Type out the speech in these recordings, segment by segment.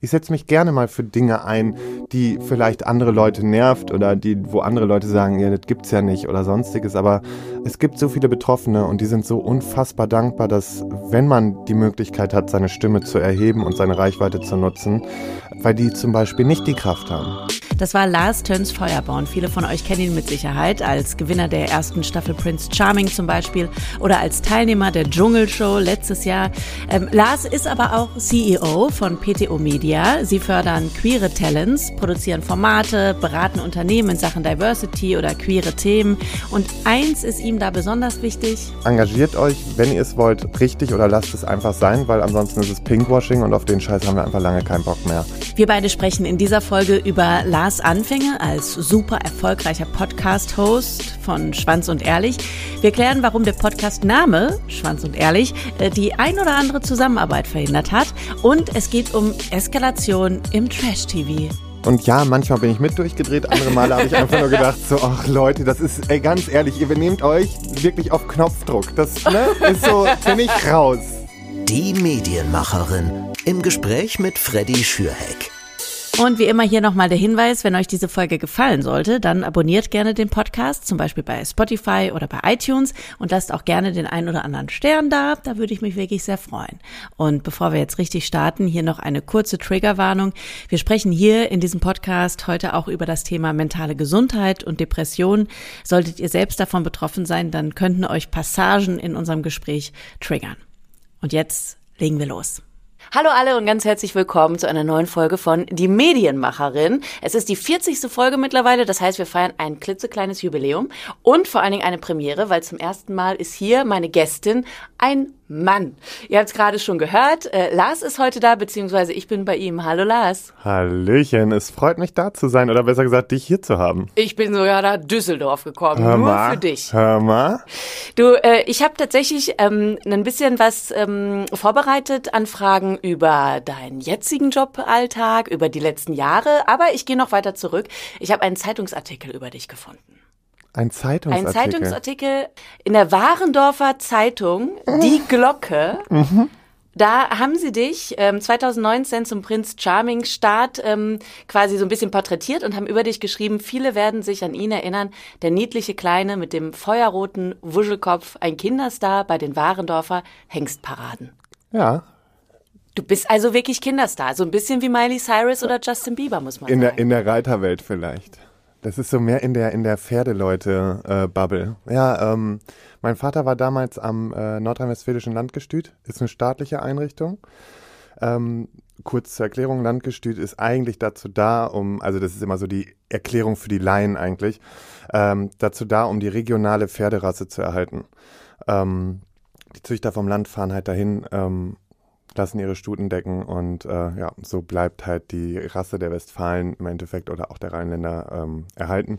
ich setze mich gerne mal für Dinge ein, die vielleicht andere Leute nervt oder die, wo andere Leute sagen, ja, das gibt's ja nicht oder sonstiges. Aber es gibt so viele Betroffene und die sind so unfassbar dankbar, dass wenn man die Möglichkeit hat, seine Stimme zu erheben und seine Reichweite zu nutzen, weil die zum Beispiel nicht die Kraft haben. Das war Lars Töns Feuerborn. Viele von euch kennen ihn mit Sicherheit als Gewinner der ersten Staffel Prince Charming zum Beispiel oder als Teilnehmer der Dschungelshow letztes Jahr. Ähm, Lars ist aber auch CEO von PTO Media. Sie fördern queere Talents, produzieren Formate, beraten Unternehmen in Sachen Diversity oder queere Themen. Und eins ist ihm da besonders wichtig. Engagiert euch, wenn ihr es wollt, richtig oder lasst es einfach sein, weil ansonsten ist es Pinkwashing und auf den Scheiß haben wir einfach lange keinen Bock mehr. Wir beide sprechen in dieser Folge über Lars Lars Anfänge als super erfolgreicher Podcast-Host von Schwanz und Ehrlich. Wir klären, warum der Podcast-Name Schwanz und Ehrlich äh, die ein oder andere Zusammenarbeit verhindert hat. Und es geht um Eskalation im Trash-TV. Und ja, manchmal bin ich mit durchgedreht, andere Male habe ich einfach nur gedacht, so, ach Leute, das ist, ey, ganz ehrlich, ihr benehmt euch wirklich auf Knopfdruck. Das ne, ist so, bin ich raus. Die Medienmacherin im Gespräch mit Freddy Schürheck. Und wie immer hier nochmal der Hinweis, wenn euch diese Folge gefallen sollte, dann abonniert gerne den Podcast, zum Beispiel bei Spotify oder bei iTunes und lasst auch gerne den ein oder anderen Stern da. Da würde ich mich wirklich sehr freuen. Und bevor wir jetzt richtig starten, hier noch eine kurze Triggerwarnung. Wir sprechen hier in diesem Podcast heute auch über das Thema mentale Gesundheit und Depression. Solltet ihr selbst davon betroffen sein, dann könnten euch Passagen in unserem Gespräch triggern. Und jetzt legen wir los. Hallo alle und ganz herzlich willkommen zu einer neuen Folge von Die Medienmacherin. Es ist die 40. Folge mittlerweile, das heißt, wir feiern ein klitzekleines Jubiläum und vor allen Dingen eine Premiere, weil zum ersten Mal ist hier meine Gästin ein Mann. Ihr habt es gerade schon gehört. Äh, Lars ist heute da, beziehungsweise ich bin bei ihm. Hallo Lars. Hallöchen, es freut mich da zu sein oder besser gesagt, dich hier zu haben. Ich bin sogar nach Düsseldorf gekommen, hör nur mal, für dich. Hör mal. Du, äh, ich habe tatsächlich ähm, ein bisschen was ähm, vorbereitet an Fragen über deinen jetzigen Joballtag, über die letzten Jahre, aber ich gehe noch weiter zurück. Ich habe einen Zeitungsartikel über dich gefunden. Ein Zeitungsartikel. Ein Zeitungsartikel in der Warendorfer Zeitung, Die Glocke. Mhm. Da haben sie dich ähm, 2019 zum Prinz Charming Start ähm, quasi so ein bisschen porträtiert und haben über dich geschrieben, viele werden sich an ihn erinnern, der niedliche Kleine mit dem feuerroten Wuschelkopf, ein Kinderstar bei den Warendorfer Hengstparaden. Ja, Du bist also wirklich Kinderstar, so ein bisschen wie Miley Cyrus oder Justin Bieber, muss man in sagen. der, in der Reiterwelt vielleicht. Das ist so mehr in der, in der Pferdeleute-Bubble. ja, ähm, mein Vater war damals am äh, Nordrhein-Westfälischen Landgestüt, ist eine staatliche Einrichtung. Ähm, kurz zur Erklärung, Landgestüt ist eigentlich dazu da, um, also das ist immer so die Erklärung für die Laien eigentlich, ähm, dazu da, um die regionale Pferderasse zu erhalten. Ähm, die Züchter vom Land fahren halt dahin, ähm, lassen ihre Stuten decken und äh, ja, so bleibt halt die Rasse der Westfalen im Endeffekt oder auch der Rheinländer ähm, erhalten.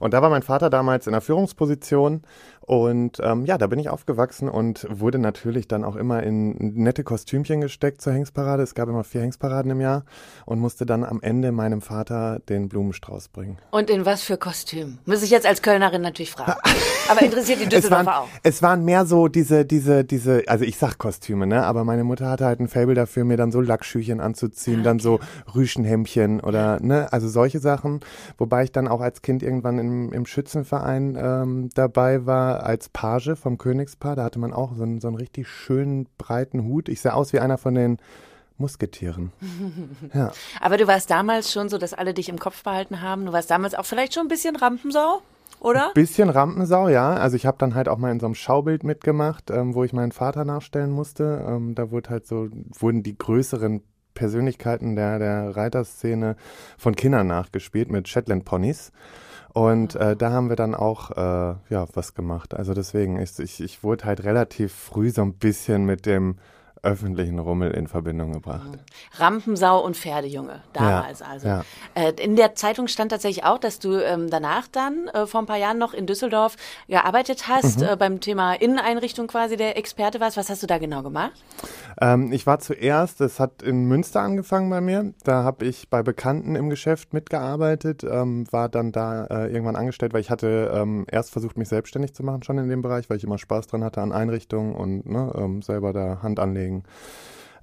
Und da war mein Vater damals in der Führungsposition und ähm, ja, da bin ich aufgewachsen und wurde natürlich dann auch immer in nette Kostümchen gesteckt zur Hengstparade. Es gab immer vier Hengstparaden im Jahr und musste dann am Ende meinem Vater den Blumenstrauß bringen. Und in was für Kostüm? Muss ich jetzt als Kölnerin natürlich fragen. Aber interessiert die Es Düsseldorfer waren, auch. es waren mehr so diese, diese, diese, also ich sag Kostüme, ne? Aber meine Mutter hatte halt ein Fable dafür, mir dann so Lackschüchen anzuziehen, dann so Rüschenhemdchen oder, ne? Also solche Sachen. Wobei ich dann auch als Kind irgendwann im, im Schützenverein ähm, dabei war, als Page vom Königspaar. Da hatte man auch so einen, so einen richtig schönen breiten Hut. Ich sah aus wie einer von den Musketieren. Ja. Aber du warst damals schon so, dass alle dich im Kopf behalten haben. Du warst damals auch vielleicht schon ein bisschen Rampensau, oder? Bisschen Rampensau, ja. Also ich habe dann halt auch mal in so einem Schaubild mitgemacht, ähm, wo ich meinen Vater nachstellen musste. Ähm, da wurde halt so, wurden die größeren Persönlichkeiten der, der Reiterszene von Kindern nachgespielt mit Shetland Ponys. Und äh, da haben wir dann auch äh, ja was gemacht. Also deswegen, ich, ich, ich wurde halt relativ früh so ein bisschen mit dem öffentlichen Rummel in Verbindung gebracht. Rampensau und Pferdejunge, damals also. ja. Äh, in der Zeitung stand tatsächlich auch, dass du ähm, danach dann äh, vor ein paar Jahren noch in Düsseldorf gearbeitet hast, Mhm. äh, beim Thema Inneneinrichtung quasi der Experte warst. Was hast du da genau gemacht? Ähm, ich war zuerst, es hat in Münster angefangen bei mir. Da habe ich bei Bekannten im Geschäft mitgearbeitet, ähm, war dann da irgendwann angestellt, weil ich hatte ähm, erst versucht, mich selbstständig zu machen, schon in dem Bereich, weil ich immer Spaß dran hatte an Einrichtungen und ne, ähm, selber da Hand anlegen.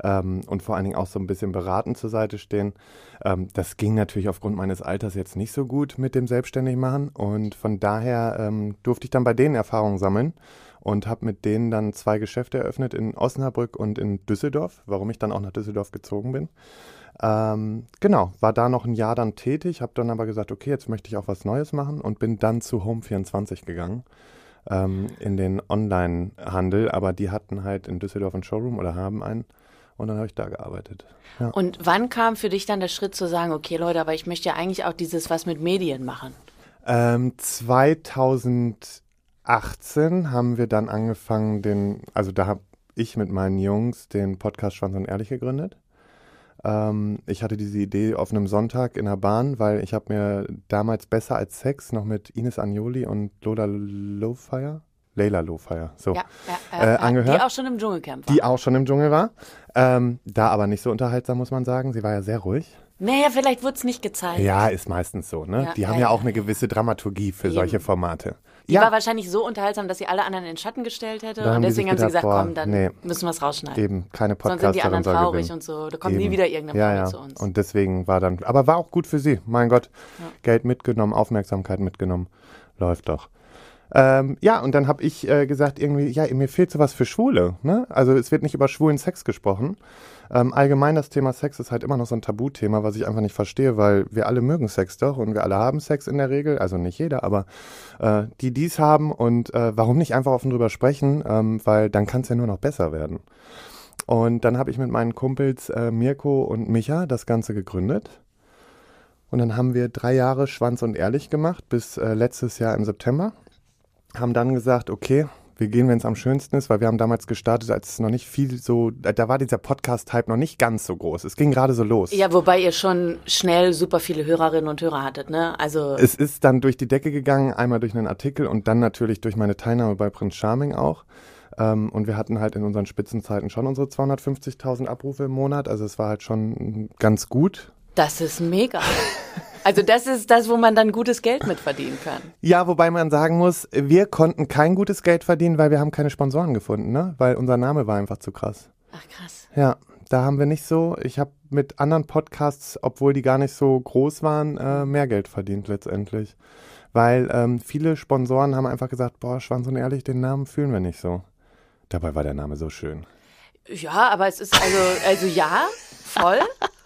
Ähm, und vor allen Dingen auch so ein bisschen beratend zur Seite stehen. Ähm, das ging natürlich aufgrund meines Alters jetzt nicht so gut mit dem Selbstständigmachen und von daher ähm, durfte ich dann bei denen Erfahrungen sammeln und habe mit denen dann zwei Geschäfte eröffnet in Osnabrück und in Düsseldorf, warum ich dann auch nach Düsseldorf gezogen bin. Ähm, genau, war da noch ein Jahr dann tätig, habe dann aber gesagt, okay, jetzt möchte ich auch was Neues machen und bin dann zu Home24 gegangen ähm, in den Online-Handel, aber die hatten halt in Düsseldorf einen Showroom oder haben einen und dann habe ich da gearbeitet. Ja. Und wann kam für dich dann der Schritt zu sagen, okay Leute, aber ich möchte ja eigentlich auch dieses was mit Medien machen? Ähm, 2018 haben wir dann angefangen, den, also da habe ich mit meinen Jungs den Podcast Schwanz und Ehrlich gegründet. Ähm, ich hatte diese Idee auf einem Sonntag in der Bahn, weil ich habe mir damals besser als Sex noch mit Ines Agnoli und Lola Lowfire, Leila Lowfire, so, ja, ja, äh, angehört. Die auch schon im Dschungelcamp war. Die auch schon im Dschungel war. Ähm, da aber nicht so unterhaltsam, muss man sagen. Sie war ja sehr ruhig. Naja, vielleicht wurde es nicht gezeigt. Ja, ist meistens so. Ne? Ja, die haben ja, auch eine gewisse Dramaturgie für Eben. solche Formate. Die war wahrscheinlich so unterhaltsam, dass sie alle anderen in den Schatten gestellt hätte. Und deswegen haben sie gesagt, boah, komm, dann nee, müssen wir es rausschneiden. Eben, keine Podcaster. Sonst sind die anderen traurig und so. Da kommt Eben. nie wieder irgendeine ja, ja. zu uns. Und deswegen war dann, aber war auch gut für sie. Mein Gott, Geld mitgenommen, Aufmerksamkeit mitgenommen. Läuft doch. Ähm, ja, und dann habe ich äh, gesagt, irgendwie, ja, mir fehlt sowas für Schwule. Ne? Also es wird nicht über schwulen Sex gesprochen. Ähm, allgemein das Thema Sex ist halt immer noch so ein Tabuthema, was ich einfach nicht verstehe, weil wir alle mögen Sex doch und wir alle haben Sex in der Regel, also nicht jeder, aber äh, die dies haben und äh, warum nicht einfach offen drüber sprechen, ähm, weil dann kann es ja nur noch besser werden. Und dann habe ich mit meinen Kumpels äh, Mirko und Micha das Ganze gegründet. Und dann haben wir drei Jahre Schwanz und Ehrlich gemacht, bis äh, letztes Jahr im September haben dann gesagt, okay, wir gehen, wenn es am schönsten ist, weil wir haben damals gestartet, als es noch nicht viel so, da war dieser Podcast-Hype noch nicht ganz so groß. Es ging gerade so los. Ja, wobei ihr schon schnell super viele Hörerinnen und Hörer hattet, ne? Also. Es ist dann durch die Decke gegangen, einmal durch einen Artikel und dann natürlich durch meine Teilnahme bei Prince Charming auch. Ähm, und wir hatten halt in unseren Spitzenzeiten schon unsere 250.000 Abrufe im Monat. Also es war halt schon ganz gut. Das ist mega. Also das ist das, wo man dann gutes Geld mit verdienen kann. Ja, wobei man sagen muss, wir konnten kein gutes Geld verdienen, weil wir haben keine Sponsoren gefunden, ne? Weil unser Name war einfach zu krass. Ach krass. Ja, da haben wir nicht so. Ich habe mit anderen Podcasts, obwohl die gar nicht so groß waren, äh, mehr Geld verdient letztendlich. Weil ähm, viele Sponsoren haben einfach gesagt, boah, Schwanz und ehrlich, den Namen fühlen wir nicht so. Dabei war der Name so schön. Ja, aber es ist also, also ja, voll.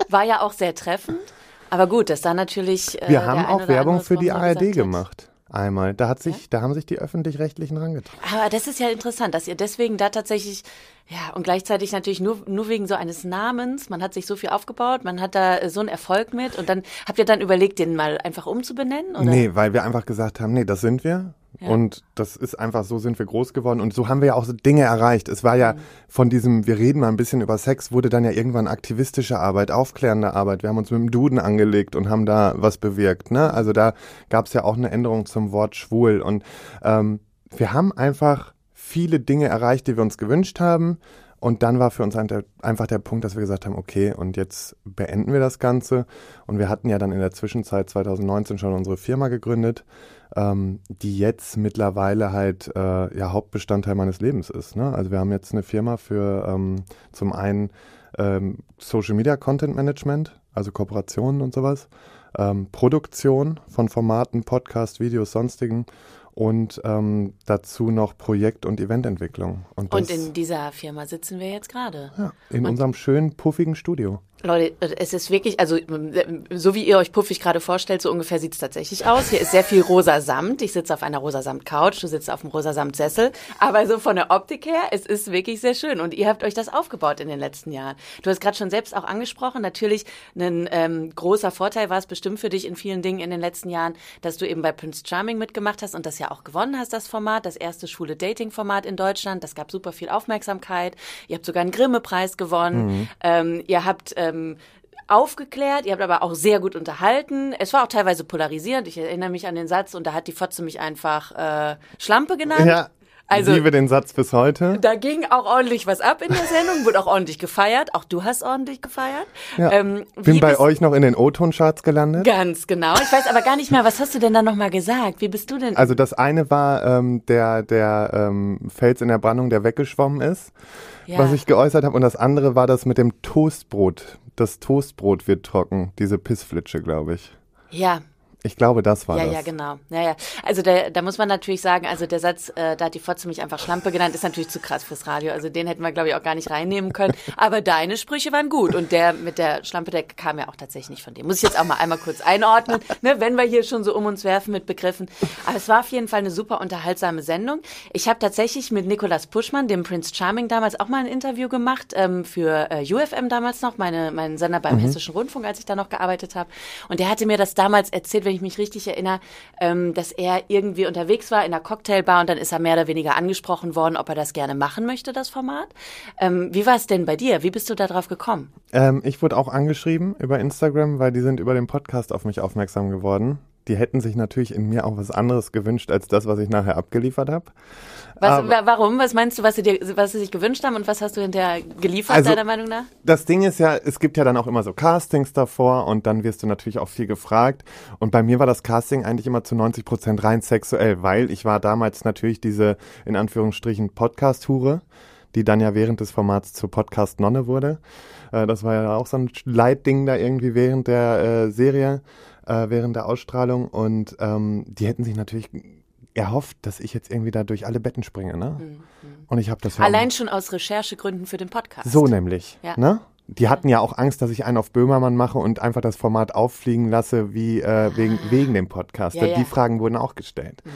War ja auch sehr treffend. Aber gut, das da natürlich. Äh, Wir haben auch Werbung für die ARD gemacht. Einmal. Da hat sich, ja? da haben sich die öffentlich-rechtlichen rangetragen. Aber das ist ja interessant, dass ihr deswegen da tatsächlich, ja, und gleichzeitig natürlich nur, nur wegen so eines Namens, man hat sich so viel aufgebaut, man hat da äh, so einen Erfolg mit und dann habt ihr dann überlegt, den mal einfach umzubenennen? Oder? Nee, weil wir einfach gesagt haben, nee, das sind wir. Und das ist einfach, so sind wir groß geworden und so haben wir ja auch so Dinge erreicht. Es war ja mhm. von diesem, wir reden mal ein bisschen über Sex, wurde dann ja irgendwann aktivistische Arbeit, aufklärende Arbeit. Wir haben uns mit dem Duden angelegt und haben da was bewirkt. Ne? Also da gab es ja auch eine Änderung zum Wort schwul. Und ähm, wir haben einfach viele Dinge erreicht, die wir uns gewünscht haben. Und dann war für uns einfach der Punkt, dass wir gesagt haben, okay, und jetzt beenden wir das Ganze. Und wir hatten ja dann in der Zwischenzeit 2019 schon unsere Firma gegründet ähm, die jetzt mittlerweile halt äh, ja Hauptbestandteil meines Lebens ist. Ne? Also wir haben jetzt eine Firma für ähm, zum einen ähm, Social Media Content Management, also Kooperationen und sowas, ähm, Produktion von Formaten, Podcast, Videos, sonstigen und ähm, dazu noch Projekt- und Evententwicklung. Und, und in dieser Firma sitzen wir jetzt gerade. Ja, in und unserem schönen, puffigen Studio. Leute, es ist wirklich, also so wie ihr euch puffig gerade vorstellt, so ungefähr sieht es tatsächlich aus. Hier ist sehr viel rosa Samt. Ich sitze auf einer rosa Samt-Couch, du sitzt auf einem rosa Samt-Sessel. Aber so von der Optik her, es ist wirklich sehr schön. Und ihr habt euch das aufgebaut in den letzten Jahren. Du hast gerade schon selbst auch angesprochen, natürlich ein ähm, großer Vorteil war es bestimmt für dich in vielen Dingen in den letzten Jahren, dass du eben bei Prince Charming mitgemacht hast und das ja auch gewonnen hast, das Format, das erste schwule Dating-Format in Deutschland. Das gab super viel Aufmerksamkeit. Ihr habt sogar einen Grimme-Preis gewonnen. Mhm. Ähm, ihr habt ähm, aufgeklärt, ihr habt aber auch sehr gut unterhalten. Es war auch teilweise polarisierend. Ich erinnere mich an den Satz und da hat die Fotze mich einfach äh, Schlampe genannt. Ja. Also, ich liebe den Satz bis heute. Da ging auch ordentlich was ab in der Sendung, wurde auch ordentlich gefeiert. Auch du hast ordentlich gefeiert. Ja. Ähm, Bin bei euch noch in den O-Ton-Charts gelandet. Ganz genau. Ich weiß aber gar nicht mehr, was hast du denn da nochmal gesagt? Wie bist du denn? Also das eine war ähm, der, der ähm, Fels in der Brandung, der weggeschwommen ist, ja. was ich geäußert habe. Und das andere war das mit dem Toastbrot. Das Toastbrot wird trocken, diese Pissflitsche, glaube ich. Ja, ich glaube, das war ja, das. Ja, ja, genau. Ja, ja. Also da, da muss man natürlich sagen, also der Satz, äh, da hat die Fotze mich einfach Schlampe genannt, ist natürlich zu krass fürs Radio. Also den hätten wir, glaube ich, auch gar nicht reinnehmen können. Aber deine Sprüche waren gut. Und der mit der Schlampe, der kam ja auch tatsächlich nicht von dem. Muss ich jetzt auch mal einmal kurz einordnen, ne, wenn wir hier schon so um uns werfen mit Begriffen. Aber es war auf jeden Fall eine super unterhaltsame Sendung. Ich habe tatsächlich mit Nicolas Puschmann, dem Prince Charming, damals auch mal ein Interview gemacht, ähm, für äh, UFM damals noch, meine, meinen Sender beim mhm. Hessischen Rundfunk, als ich da noch gearbeitet habe. Und der hatte mir das damals erzählt, wenn ich mich richtig erinnere, ähm, dass er irgendwie unterwegs war in einer Cocktailbar und dann ist er mehr oder weniger angesprochen worden, ob er das gerne machen möchte, das Format. Ähm, wie war es denn bei dir? Wie bist du da drauf gekommen? Ähm, ich wurde auch angeschrieben über Instagram, weil die sind über den Podcast auf mich aufmerksam geworden die hätten sich natürlich in mir auch was anderes gewünscht als das, was ich nachher abgeliefert habe. Was, warum? Was meinst du, was sie, dir, was sie sich gewünscht haben und was hast du hinterher geliefert, also, deiner Meinung nach? Das Ding ist ja, es gibt ja dann auch immer so Castings davor und dann wirst du natürlich auch viel gefragt. Und bei mir war das Casting eigentlich immer zu 90 Prozent rein sexuell, weil ich war damals natürlich diese, in Anführungsstrichen, Podcast-Hure, die dann ja während des Formats zur Podcast-Nonne wurde. Äh, das war ja auch so ein Leitding da irgendwie während der äh, Serie äh, während der Ausstrahlung und ähm, die hätten sich natürlich erhofft, dass ich jetzt irgendwie da durch alle Betten springe, ne? Mhm. Und ich habe das allein schon aus Recherchegründen für den Podcast. So nämlich, ja. ne? Die hatten ja auch Angst, dass ich einen auf Böhmermann mache und einfach das Format auffliegen lasse, wie äh, wegen, ah. wegen dem Podcast. Ja, ja. Die Fragen wurden auch gestellt. Mhm.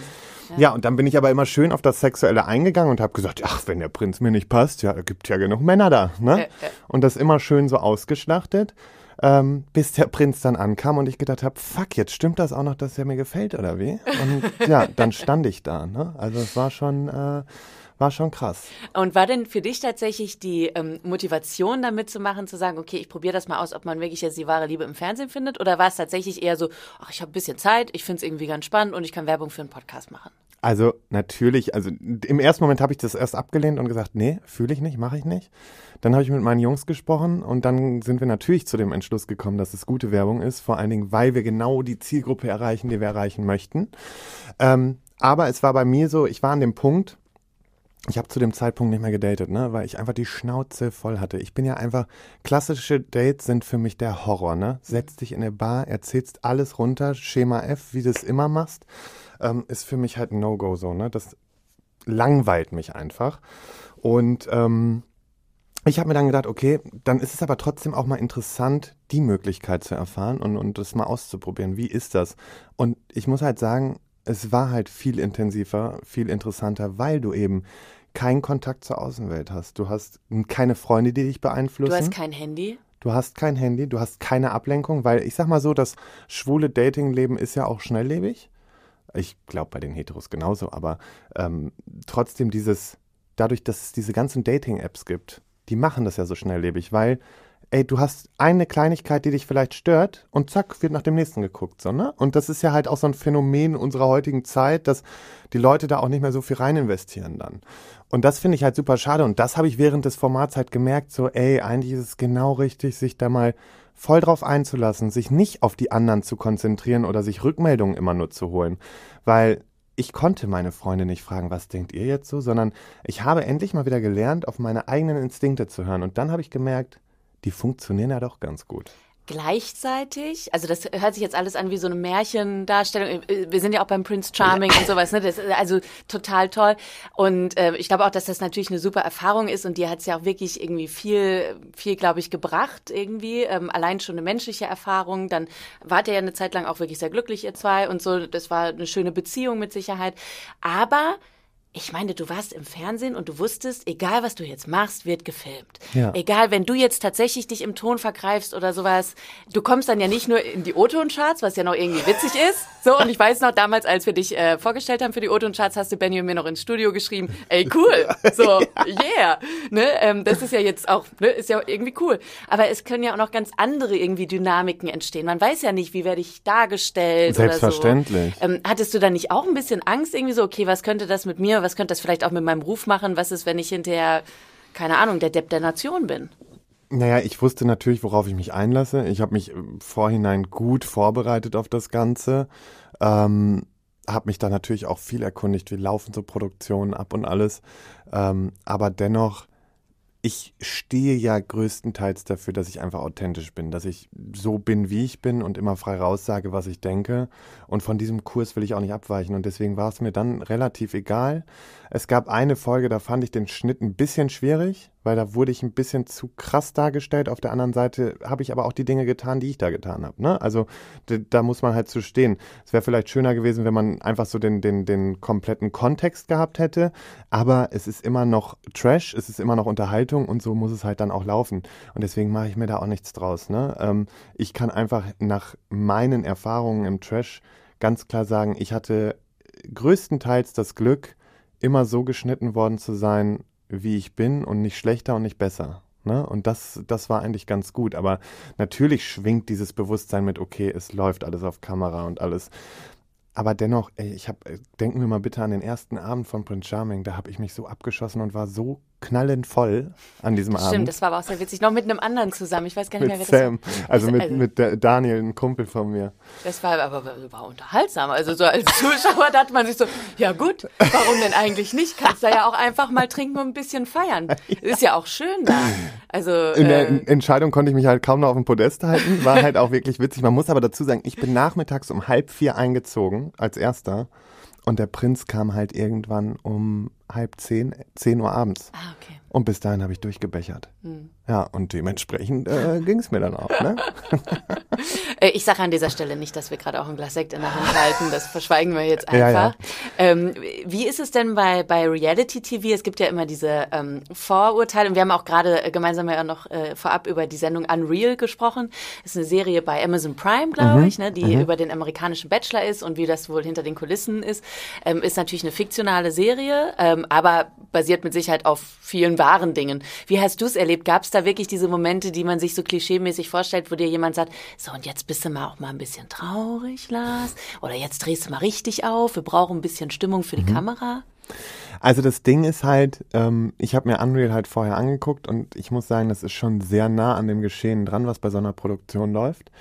Ja. ja. und dann bin ich aber immer schön auf das Sexuelle eingegangen und habe gesagt, ach, wenn der Prinz mir nicht passt, ja, gibt ja genug Männer da. Ne? Äh, äh. Und das immer schön so ausgeschlachtet ähm, bis der Prinz dann ankam und ich gedacht habe, fuck, jetzt stimmt das auch noch, dass er mir gefällt oder wie? Und ja, dann stand ich da. Ne? Also es war schon, äh, war schon krass. Und war denn für dich tatsächlich die ähm, Motivation damit zu machen, zu sagen, okay, ich probiere das mal aus, ob man wirklich jetzt die wahre Liebe im Fernsehen findet? Oder war es tatsächlich eher so, ach, ich habe ein bisschen Zeit, ich finde es irgendwie ganz spannend und ich kann Werbung für einen Podcast machen? Also natürlich, also im ersten Moment habe ich das erst abgelehnt und gesagt, nee, fühle ich nicht, mache ich nicht. Dann habe ich mit meinen Jungs gesprochen und dann sind wir natürlich zu dem Entschluss gekommen, dass es gute Werbung ist, vor allen Dingen, weil wir genau die Zielgruppe erreichen, die wir erreichen möchten. Ähm, aber es war bei mir so, ich war an dem Punkt, ich habe zu dem Zeitpunkt nicht mehr gedatet, ne, weil ich einfach die Schnauze voll hatte. Ich bin ja einfach, klassische Dates sind für mich der Horror, ne? Setz dich in eine Bar, erzählst alles runter, Schema F, wie du es immer machst, ähm, ist für mich halt ein No-Go so, ne? Das langweilt mich einfach. Und ähm, ich habe mir dann gedacht, okay, dann ist es aber trotzdem auch mal interessant, die Möglichkeit zu erfahren und, und das mal auszuprobieren. Wie ist das? Und ich muss halt sagen, es war halt viel intensiver, viel interessanter, weil du eben keinen Kontakt zur Außenwelt hast. Du hast keine Freunde, die dich beeinflussen. Du hast kein Handy. Du hast kein Handy, du hast keine Ablenkung, weil ich sag mal so, das schwule Datingleben ist ja auch schnelllebig. Ich glaube bei den Heteros genauso, aber ähm, trotzdem dieses, dadurch, dass es diese ganzen Dating-Apps gibt, die machen das ja so schnelllebig, weil, ey, du hast eine Kleinigkeit, die dich vielleicht stört und zack, wird nach dem nächsten geguckt, so, ne? Und das ist ja halt auch so ein Phänomen unserer heutigen Zeit, dass die Leute da auch nicht mehr so viel rein investieren dann. Und das finde ich halt super schade und das habe ich während des Formats halt gemerkt, so, ey, eigentlich ist es genau richtig, sich da mal voll drauf einzulassen, sich nicht auf die anderen zu konzentrieren oder sich Rückmeldungen immer nur zu holen. Weil ich konnte meine Freunde nicht fragen, was denkt ihr jetzt so, sondern ich habe endlich mal wieder gelernt, auf meine eigenen Instinkte zu hören. Und dann habe ich gemerkt, die funktionieren ja doch ganz gut gleichzeitig, also das hört sich jetzt alles an wie so eine Märchendarstellung. Wir sind ja auch beim Prince Charming und sowas, ne? Das ist also total toll. Und äh, ich glaube auch, dass das natürlich eine super Erfahrung ist und dir hat es ja auch wirklich irgendwie viel, viel, glaube ich, gebracht irgendwie. Ähm, allein schon eine menschliche Erfahrung. Dann wart ihr ja eine Zeit lang auch wirklich sehr glücklich, ihr zwei und so. Das war eine schöne Beziehung mit Sicherheit. Aber ich meine, du warst im Fernsehen und du wusstest, egal was du jetzt machst, wird gefilmt. Ja. Egal, wenn du jetzt tatsächlich dich im Ton vergreifst oder sowas, du kommst dann ja nicht nur in die O-Ton-Charts, was ja noch irgendwie witzig ist. So, und ich weiß noch, damals, als wir dich äh, vorgestellt haben für die O-Ton-Charts, hast du Benny und mir noch ins Studio geschrieben, ey, cool, so, yeah. Ne, ähm, das ist ja jetzt auch, ne, ist ja irgendwie cool. Aber es können ja auch noch ganz andere irgendwie Dynamiken entstehen. Man weiß ja nicht, wie werde ich dargestellt Selbstverständlich. oder so. Ähm, hattest du da nicht auch ein bisschen Angst irgendwie so, okay, was könnte das mit mir was könnte das vielleicht auch mit meinem Ruf machen? Was ist, wenn ich hinterher, keine Ahnung, der Depp der Nation bin? Naja, ich wusste natürlich, worauf ich mich einlasse. Ich habe mich Vorhinein gut vorbereitet auf das Ganze. Ähm, habe mich da natürlich auch viel erkundigt, wie laufen so Produktionen ab und alles. Ähm, aber dennoch ich stehe ja größtenteils dafür, dass ich einfach authentisch bin, dass ich so bin, wie ich bin und immer frei raussage, was ich denke. Und von diesem Kurs will ich auch nicht abweichen. Und deswegen war es mir dann relativ egal. Es gab eine Folge, da fand ich den Schnitt ein bisschen schwierig, weil da wurde ich ein bisschen zu krass dargestellt. Auf der anderen Seite habe ich aber auch die Dinge getan, die ich da getan habe. Ne? Also da muss man halt zu stehen. Es wäre vielleicht schöner gewesen, wenn man einfach so den, den, den kompletten Kontext gehabt hätte. Aber es ist immer noch Trash, es ist immer noch Unterhaltung und so muss es halt dann auch laufen. Und deswegen mache ich mir da auch nichts draus. Ne? Ähm, ich kann einfach nach meinen Erfahrungen im Trash ganz klar sagen, ich hatte größtenteils das Glück, immer so geschnitten worden zu sein, wie ich bin und nicht schlechter und nicht besser. Ne? Und das, das war eigentlich ganz gut. Aber natürlich schwingt dieses Bewusstsein mit, okay, es läuft alles auf Kamera und alles. Aber dennoch, ey, ich habe, denken wir mal bitte an den ersten Abend von Prince Charming, da habe ich mich so abgeschossen und war so knallend voll an diesem Stimmt, Abend. Stimmt, das war aber auch sehr witzig. Noch mit einem anderen zusammen. Ich weiß gar nicht mit mehr, wer Sam. das war. Also mit, also, mit Daniel, ein Kumpel von mir. Das war aber war unterhaltsam. Also so als Zuschauer dachte man sich so, ja gut, warum denn eigentlich nicht? Kannst da ja auch einfach mal trinken und ein bisschen feiern. Ist ja auch schön da. Also in der äh, Entscheidung konnte ich mich halt kaum noch auf dem Podest halten. War halt auch wirklich witzig. Man muss aber dazu sagen, ich bin nachmittags um halb vier eingezogen als erster. Und der Prinz kam halt irgendwann um halb zehn, zehn Uhr abends. Ah, okay. Und bis dahin habe ich durchgebechert. Hm. Ja, und dementsprechend äh, ging es mir dann auch. Ne? Äh, ich sage an dieser Stelle nicht, dass wir gerade auch ein Glas Sekt in der Hand halten. Das verschweigen wir jetzt einfach. Ja, ja. Ähm, wie ist es denn bei, bei Reality TV? Es gibt ja immer diese ähm, Vorurteile. Und wir haben auch gerade äh, gemeinsam ja noch äh, vorab über die Sendung Unreal gesprochen. Das ist eine Serie bei Amazon Prime, glaube mhm. ich, ne, die mhm. über den amerikanischen Bachelor ist und wie das wohl hinter den Kulissen ist. Ähm, ist natürlich eine fiktionale Serie, ähm, aber basiert mit Sicherheit auf vielen wahren Dingen. Wie hast du es erlebt? Gab es da wirklich diese Momente, die man sich so klischeemäßig vorstellt, wo dir jemand sagt, so und jetzt bist du mal auch mal ein bisschen traurig, Lars? Oder jetzt drehst du mal richtig auf, wir brauchen ein bisschen Stimmung für die mhm. Kamera? Also das Ding ist halt, ähm, ich habe mir Unreal halt vorher angeguckt und ich muss sagen, das ist schon sehr nah an dem Geschehen dran, was bei so einer Produktion läuft.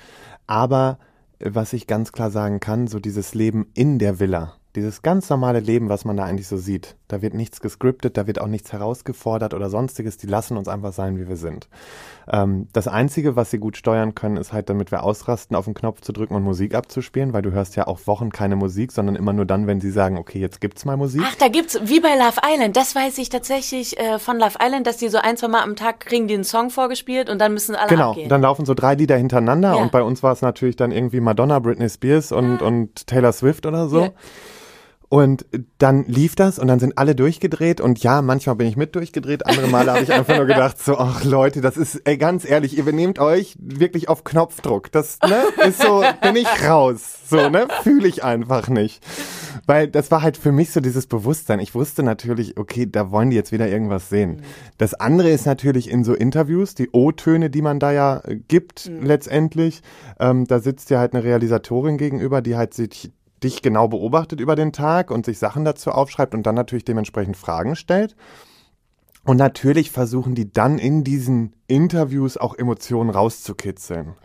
Aber äh, was ich ganz klar sagen kann, so dieses Leben in der Villa, dieses ganz normale Leben, was man da eigentlich so sieht. Da wird nichts gescriptet, da wird auch nichts herausgefordert oder sonstiges. Die lassen uns einfach sein, wie wir sind. Ähm, das Einzige, was sie gut steuern können, ist halt, damit wir ausrasten, auf den Knopf zu drücken und Musik abzuspielen, weil du hörst ja auch Wochen keine Musik, sondern immer nur dann, wenn sie sagen, okay, jetzt gibt's mal Musik. Ach, da gibt's, wie bei Love Island, das weiß ich tatsächlich äh, von Love Island, dass die so ein, zwei Mal am Tag kriegen die einen Song vorgespielt und dann müssen alle Genau, abgehen. dann laufen so drei Lieder hintereinander Ja. und bei uns war es natürlich dann irgendwie Madonna, Britney Spears und, und Taylor Swift oder so. Ja. Und dann lief das und dann sind alle durchgedreht und ja, manchmal bin ich mit durchgedreht, andere Male habe ich einfach nur gedacht so, ach Leute, das ist ey, ganz ehrlich, ihr benehmt euch wirklich auf Knopfdruck. Das ne, ist so, bin ich raus, so ne, fühle ich einfach nicht, weil das war halt für mich so dieses Bewusstsein. Ich wusste natürlich, okay, da wollen die jetzt wieder irgendwas sehen. Das andere ist natürlich in so Interviews die O-Töne, die man da ja äh, gibt letztendlich. Ähm, da sitzt ja halt eine Realisatorin gegenüber, die halt sich dich genau beobachtet über den Tag und sich Sachen dazu aufschreibt und dann natürlich dementsprechend Fragen stellt. Und natürlich versuchen die dann in diesen Interviews auch Emotionen rauszukitzeln.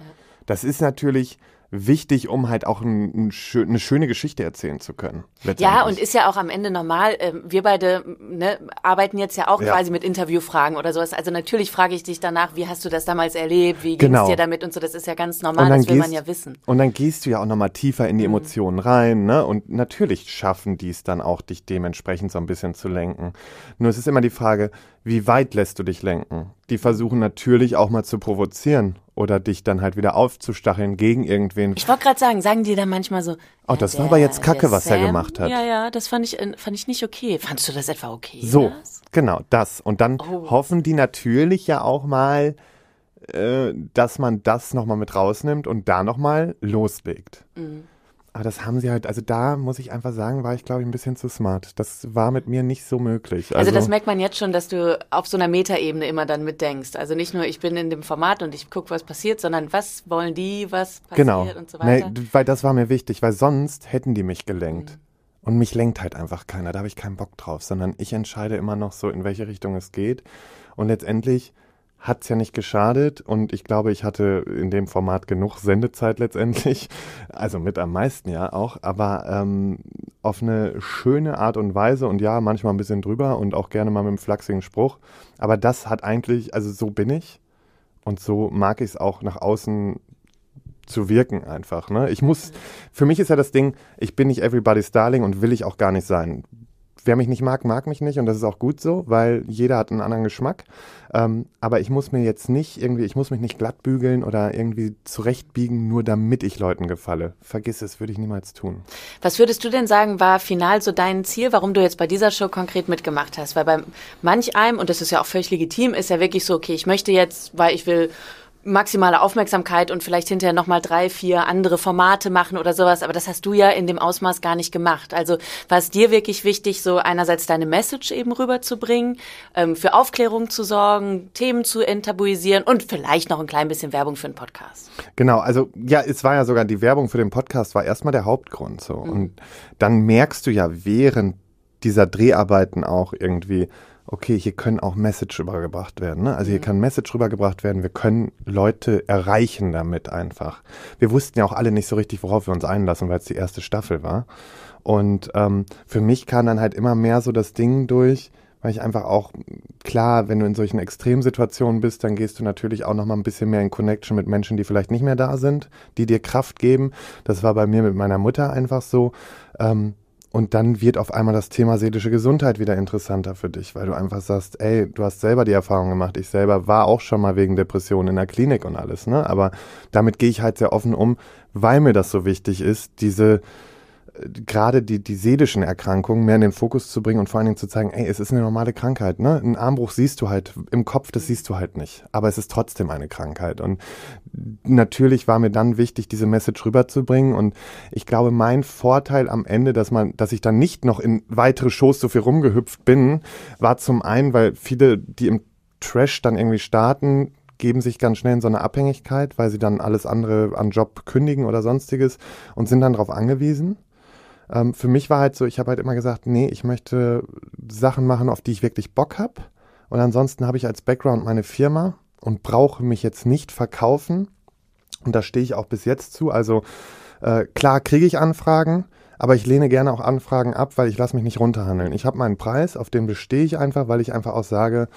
Das ist natürlich wichtig, um halt auch ein, ein, schö- eine schöne Geschichte erzählen zu können. Ja, und ist ja auch am Ende normal. Ähm, Wir beide ne, arbeiten jetzt ja auch Ja. quasi mit Interviewfragen oder sowas. Also natürlich frage ich dich danach, wie hast du das damals erlebt? Wie ging es Genau. dir damit und so? Das ist ja ganz normal, das will man ja wissen. Und dann gehst du ja auch nochmal tiefer in die Emotionen rein, ne? Und natürlich schaffen die es dann auch, dich dementsprechend so ein bisschen zu lenken. Nur es ist immer die Frage, wie weit lässt du dich lenken? Die versuchen natürlich auch mal zu provozieren oder dich dann halt wieder aufzustacheln gegen irgendwen. Ich wollte gerade sagen, sagen die dann manchmal so. Oh, ja, das war der- aber jetzt Kacke, was er Sam, gemacht hat. Ja, ja, das fand ich, äh, fand ich nicht okay. Fandst du das etwa okay? So, Lars? genau, das. Und dann Oh. hoffen die natürlich ja auch mal, äh, dass man das nochmal mit rausnimmt und da nochmal loslegt. Mhm. Aber das haben sie halt, also da muss ich einfach sagen, war ich glaube ich ein bisschen zu smart. Das war mit mir nicht so möglich. Also, das merkt man jetzt schon, dass du auf so einer Metaebene immer dann mitdenkst. Also nicht nur, ich bin in dem Format und ich gucke, was passiert, sondern was wollen die, was passiert genau. und so weiter. Nee, weil das war mir wichtig, weil sonst hätten die mich gelenkt. Und mich lenkt halt einfach keiner, da habe ich keinen Bock drauf, sondern ich entscheide immer noch so, in welche Richtung es geht. Und letztendlich hat's ja nicht geschadet und ich glaube, ich hatte in dem Format genug Sendezeit letztendlich, also mit am meisten ja auch, aber ähm, auf eine schöne Art und Weise und ja, manchmal ein bisschen drüber und auch gerne mal mit einem flachsigen Spruch. Aber das hat eigentlich, also so bin ich und so mag ich es auch nach außen zu wirken einfach. Ne? Ich muss, für mich ist ja das Ding, ich bin nicht everybody's darling und will ich auch gar nicht sein wer mich nicht mag, mag mich nicht und das ist auch gut so, weil jeder hat einen anderen Geschmack. Ähm, aber ich muss mir jetzt nicht irgendwie, ich muss mich nicht glatt bügeln oder irgendwie zurechtbiegen, nur damit ich Leuten gefalle. Vergiss es, würde ich niemals tun. Was würdest du denn sagen, war final so dein Ziel, warum du jetzt bei dieser Show konkret mitgemacht hast? Weil bei manch einem, und das ist ja auch völlig legitim, ist ja wirklich so, okay, ich möchte jetzt, weil ich will maximale Aufmerksamkeit und vielleicht hinterher nochmal drei, vier andere Formate machen oder sowas. Aber das hast du ja in dem Ausmaß gar nicht gemacht. Also war es dir wirklich wichtig, so einerseits deine Message eben rüberzubringen, ähm, für Aufklärung zu sorgen, Themen zu enttabuisieren und vielleicht noch ein klein bisschen Werbung für einen Podcast. Genau, also ja, es war ja sogar die Werbung für den Podcast war erstmal der Hauptgrund so. Mhm. Und dann merkst du ja während dieser Dreharbeiten auch irgendwie, okay, hier können auch Message rübergebracht werden. Ne? Also hier mhm. kann Message rübergebracht werden. Wir können Leute erreichen damit einfach. Wir wussten ja auch alle nicht so richtig, worauf wir uns einlassen, weil es die erste Staffel war. Und ähm, für mich kam dann halt immer mehr so das Ding durch, weil ich einfach auch, klar, wenn du in solchen Extremsituationen bist, dann gehst du natürlich auch noch mal ein bisschen mehr in Connection mit Menschen, die vielleicht nicht mehr da sind, die dir Kraft geben. Das war bei mir mit meiner Mutter einfach so. Ähm, und dann wird auf einmal das Thema seelische Gesundheit wieder interessanter für dich, weil du einfach sagst, ey, du hast selber die Erfahrung gemacht. Ich selber war auch schon mal wegen Depressionen in der Klinik und alles, ne? Aber damit gehe ich halt sehr offen um, weil mir das so wichtig ist, diese gerade die, die seelischen Erkrankungen mehr in den Fokus zu bringen und vor allen Dingen zu zeigen, ey, es ist eine normale Krankheit, ne? Ein Armbruch siehst du halt im Kopf, das siehst du halt nicht. Aber es ist trotzdem eine Krankheit. Und natürlich war mir dann wichtig, diese Message rüberzubringen. Und ich glaube, mein Vorteil am Ende, dass man, dass ich dann nicht noch in weitere Shows so viel rumgehüpft bin, war zum einen, weil viele, die im Trash dann irgendwie starten, geben sich ganz schnell in so eine Abhängigkeit, weil sie dann alles andere an Job kündigen oder sonstiges und sind dann darauf angewiesen. Ähm, für mich war halt so, ich habe halt immer gesagt, nee, ich möchte Sachen machen, auf die ich wirklich Bock habe. Und ansonsten habe ich als Background meine Firma und brauche mich jetzt nicht verkaufen. Und da stehe ich auch bis jetzt zu. Also äh, klar kriege ich Anfragen, aber ich lehne gerne auch Anfragen ab, weil ich lasse mich nicht runterhandeln. Ich habe meinen Preis, auf den bestehe ich einfach, weil ich einfach auch sage,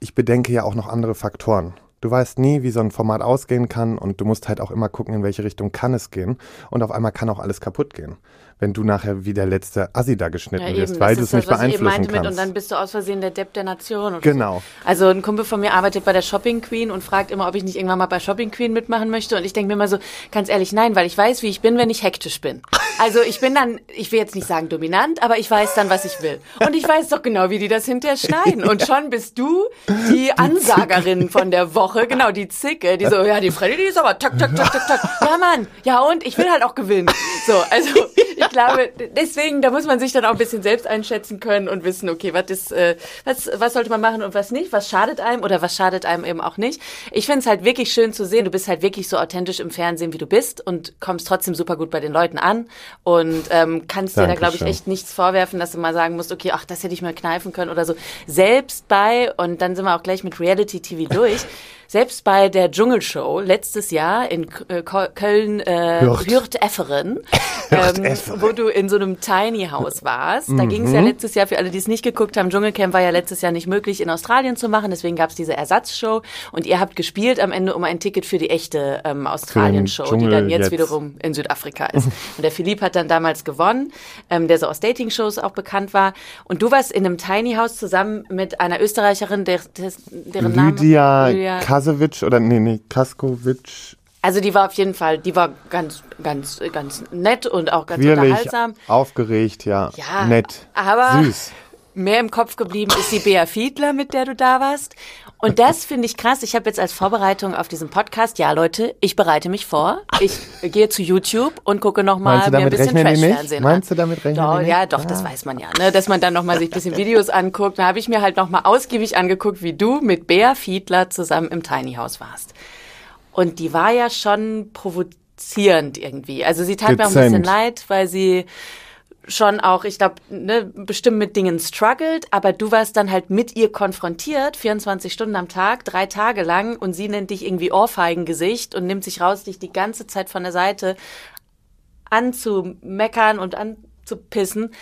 ich bedenke ja auch noch andere Faktoren. Du weißt nie, wie so ein Format ausgehen kann und du musst halt auch immer gucken, in welche Richtung kann es gehen. Und auf einmal kann auch alles kaputt gehen wenn du nachher wie der letzte Assi da geschnitten ja, wirst, weil du es nicht beeinflussen was eben kannst. Mit, und dann bist du aus Versehen der Depp der Nation. genau. So. Also ein Kumpel von mir arbeitet bei der Shopping Queen und fragt immer, ob ich nicht irgendwann mal bei Shopping Queen mitmachen möchte. Und ich denke mir immer so, ganz ehrlich, nein, weil ich weiß, wie ich bin, wenn ich hektisch bin. Also ich bin dann, ich will jetzt nicht sagen dominant, aber ich weiß dann, was ich will. Und ich weiß doch genau, wie die das hinterher schneiden. Und schon bist du die, die Ansagerin Zicke. von der Woche, genau, die Zicke, die so, ja, die Freddy, die ist aber tak, tak, tak, tak, tak. Ja, Mann, ja und, ich will halt auch gewinnen. So, also ich glaube, deswegen, da muss man sich dann auch ein bisschen selbst einschätzen können und wissen, okay, was ist, äh, was, was sollte man machen und was nicht, was schadet einem oder was schadet einem eben auch nicht. Ich finde es halt wirklich schön zu sehen, du bist halt wirklich so authentisch im Fernsehen, wie du bist und kommst trotzdem super gut bei den Leuten an und ähm, kannst dir da, glaube ich, echt nichts vorwerfen, dass du mal sagen musst, okay, ach, das hätte ich mal kneifen können oder so. Selbst bei, und dann sind wir auch gleich mit Reality TV durch, selbst bei der Dschungelshow letztes Jahr in äh, Köln, äh, Hürth-Efferen, ähm, wo du in so einem Tiny House warst. Da mhm. ging es ja letztes Jahr, für alle, die es nicht geguckt haben, Dschungelcamp war ja letztes Jahr nicht möglich in Australien zu machen, deswegen gab es diese Ersatzshow und ihr habt gespielt am Ende um ein Ticket für die echte ähm, Australien-Show, die dann jetzt, jetzt, wiederum in Südafrika ist. und der Philipp hat dann damals gewonnen, ähm, der so aus Dating-Shows auch bekannt war. Und du warst in einem Tiny House zusammen mit einer Österreicherin, der, der, deren Lydia Name... Lydia Kasewitsch oder nee, nee, Kaskowitsch. Also die war auf jeden Fall, die war ganz, ganz, ganz nett und auch ganz Quirlig, unterhaltsam. Aufgeregt, ja. Ja. Nett. Aber süß. Mehr im Kopf geblieben ist die Bea Fiedler, mit der du da warst. Und das finde ich krass. Ich habe jetzt als Vorbereitung auf diesen Podcast, ja Leute, ich bereite mich vor. Ich gehe zu YouTube und gucke nochmal mir ein bisschen Trash-Fernsehen Meinst du damit rechnen doch, Ja, doch, ah. das weiß man ja. Ne? Dass man dann nochmal sich ein bisschen Videos anguckt. Da habe ich mir halt nochmal ausgiebig angeguckt, wie du mit Bea Fiedler zusammen im Tiny House warst. Und die war ja schon provozierend irgendwie. Also sie tat Dezent. mir auch ein bisschen leid, weil sie schon auch, ich glaube, ne, bestimmt mit Dingen struggled, aber du warst dann halt mit ihr konfrontiert, 24 Stunden am Tag, drei Tage lang und sie nennt dich irgendwie Ohrfeigengesicht und nimmt sich raus, dich die ganze Zeit von der Seite anzumeckern und anzupissen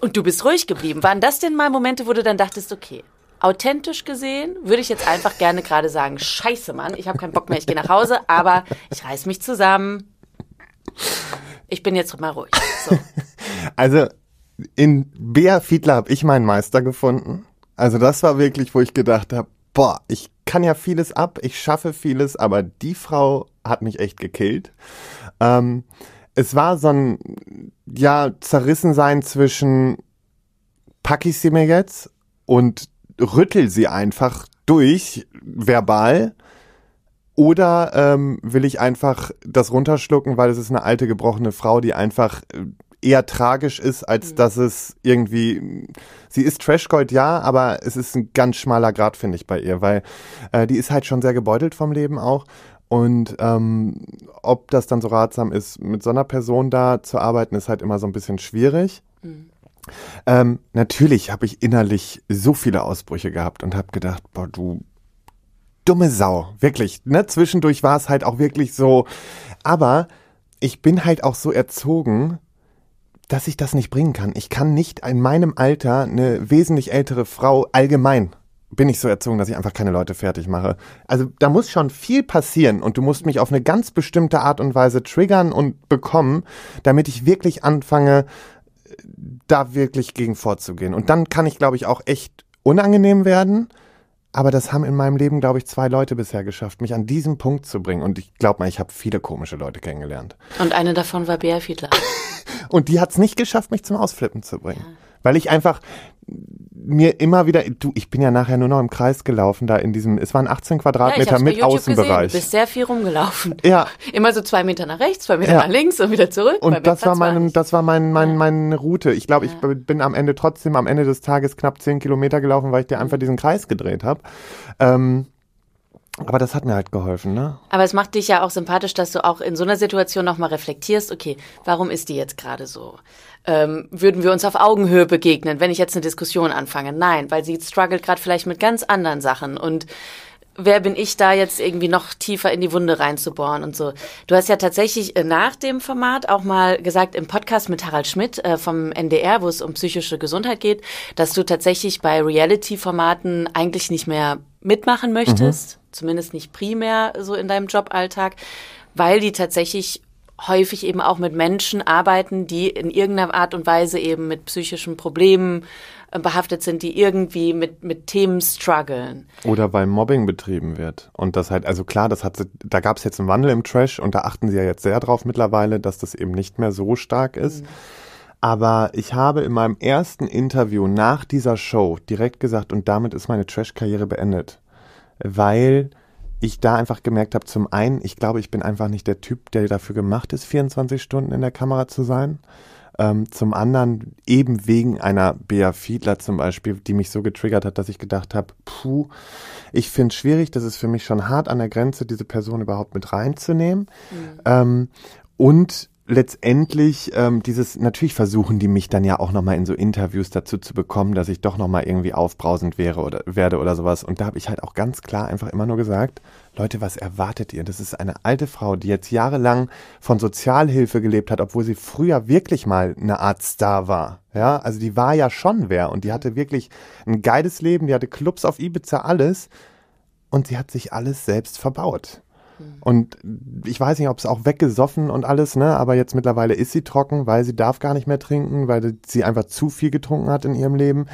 und du bist ruhig geblieben. Waren das denn mal Momente, wo du dann dachtest, okay, authentisch gesehen würde ich jetzt einfach gerne gerade sagen, scheiße Mann, ich habe keinen Bock mehr, ich gehe nach Hause, aber ich reiß mich zusammen. Ich bin jetzt mal ruhig. So. Also in Bea Fiedler habe ich meinen Meister gefunden. Also das war wirklich, wo ich gedacht habe, boah, ich kann ja vieles ab, ich schaffe vieles, aber die Frau hat mich echt gekillt. Ähm, es war so ein, ja, Zerrissensein zwischen pack ich sie mir jetzt und rüttel sie einfach durch, verbal, oder ähm, will ich einfach das runterschlucken, weil es ist eine alte gebrochene Frau, die einfach äh, eher tragisch ist, als mhm. dass es irgendwie. Sie ist Trashgold, ja, aber es ist ein ganz schmaler Grad, finde ich, bei ihr, weil äh, die ist halt schon sehr gebeutelt vom Leben auch. Und ähm, ob das dann so ratsam ist, mit so einer Person da zu arbeiten, ist halt immer so ein bisschen schwierig. Mhm. Ähm, natürlich habe ich innerlich so viele Ausbrüche gehabt und habe gedacht, boah, du dumme Sau, wirklich. Ne? Zwischendurch war es halt auch wirklich so. Aber ich bin halt auch so erzogen, dass ich das nicht bringen kann. Ich kann nicht in meinem Alter eine wesentlich ältere Frau allgemein bin ich so erzogen, dass ich einfach keine Leute fertig mache. Also da muss schon viel passieren und du musst mich auf eine ganz bestimmte Art und Weise triggern und bekommen, damit ich wirklich anfange, da wirklich gegen vorzugehen. Und dann kann ich, glaube ich, auch echt unangenehm werden. Aber das haben in meinem Leben, glaube ich, zwei Leute bisher geschafft, mich an diesen Punkt zu bringen. Und ich glaube mal, ich habe viele komische Leute kennengelernt. Und eine davon war Bea Fiedler. Und die hat es nicht geschafft, mich zum Ausflippen zu bringen. Ja. Weil ich einfach mir immer wieder, du, ich bin ja nachher nur noch im Kreis gelaufen, da in diesem, es waren 18 Quadratmeter ja, mit Außenbereich. Du bist sehr viel rumgelaufen. Ja. Immer so zwei Meter nach rechts, zwei Meter ja. nach links und wieder zurück. Und das war, mein, das war mein, mein, ja. meine Route. Ich glaube, ich bin am Ende trotzdem am Ende des Tages knapp 10 Kilometer gelaufen, weil ich dir einfach diesen Kreis gedreht habe. Ähm, aber das hat mir halt geholfen, ne? Aber es macht dich ja auch sympathisch, dass du auch in so einer Situation nochmal reflektierst, okay, warum ist die jetzt gerade so? Ähm, würden wir uns auf Augenhöhe begegnen, wenn ich jetzt eine Diskussion anfange? Nein, weil sie struggelt gerade vielleicht mit ganz anderen Sachen und wer bin ich da jetzt irgendwie noch tiefer in die Wunde reinzubohren und so. Du hast ja tatsächlich äh, nach dem Format auch mal gesagt im Podcast mit Harald Schmidt äh, vom NDR, wo es um psychische Gesundheit geht, dass du tatsächlich bei Reality-Formaten eigentlich nicht mehr mitmachen möchtest. Mhm zumindest nicht primär so in deinem Joballtag, weil die tatsächlich häufig eben auch mit Menschen arbeiten, die in irgendeiner Art und Weise eben mit psychischen Problemen äh, behaftet sind, die irgendwie mit, mit Themen strugglen. Oder weil Mobbing betrieben wird. Und das halt, also klar, das hat, da gab es jetzt einen Wandel im Trash und da achten sie ja jetzt sehr drauf mittlerweile, dass das eben nicht mehr so stark ist. Mhm. Aber ich habe in meinem ersten Interview nach dieser Show direkt gesagt, und damit ist meine Trash-Karriere beendet weil ich da einfach gemerkt habe, zum einen, ich glaube, ich bin einfach nicht der Typ, der dafür gemacht ist, 24 Stunden in der Kamera zu sein. Ähm, zum anderen eben wegen einer Bea Fiedler zum Beispiel, die mich so getriggert hat, dass ich gedacht habe, puh, ich finde es schwierig, das ist für mich schon hart an der Grenze, diese Person überhaupt mit reinzunehmen. Mhm. Ähm, und letztendlich ähm, dieses, natürlich versuchen die mich dann ja auch nochmal in so Interviews dazu zu bekommen, dass ich doch nochmal irgendwie aufbrausend wäre oder werde oder sowas. Und da habe ich halt auch ganz klar einfach immer nur gesagt, Leute, was erwartet ihr? Das ist eine alte Frau, die jetzt jahrelang von Sozialhilfe gelebt hat, obwohl sie früher wirklich mal eine Art Star war. Ja, also die war ja schon wer und die hatte wirklich ein geiles Leben, die hatte Clubs auf Ibiza, alles. Und sie hat sich alles selbst verbaut. Und ich weiß nicht, ob es auch weggesoffen und alles, ne? Aber jetzt mittlerweile ist sie trocken, weil sie darf gar nicht mehr trinken, weil sie einfach zu viel getrunken hat in ihrem Leben.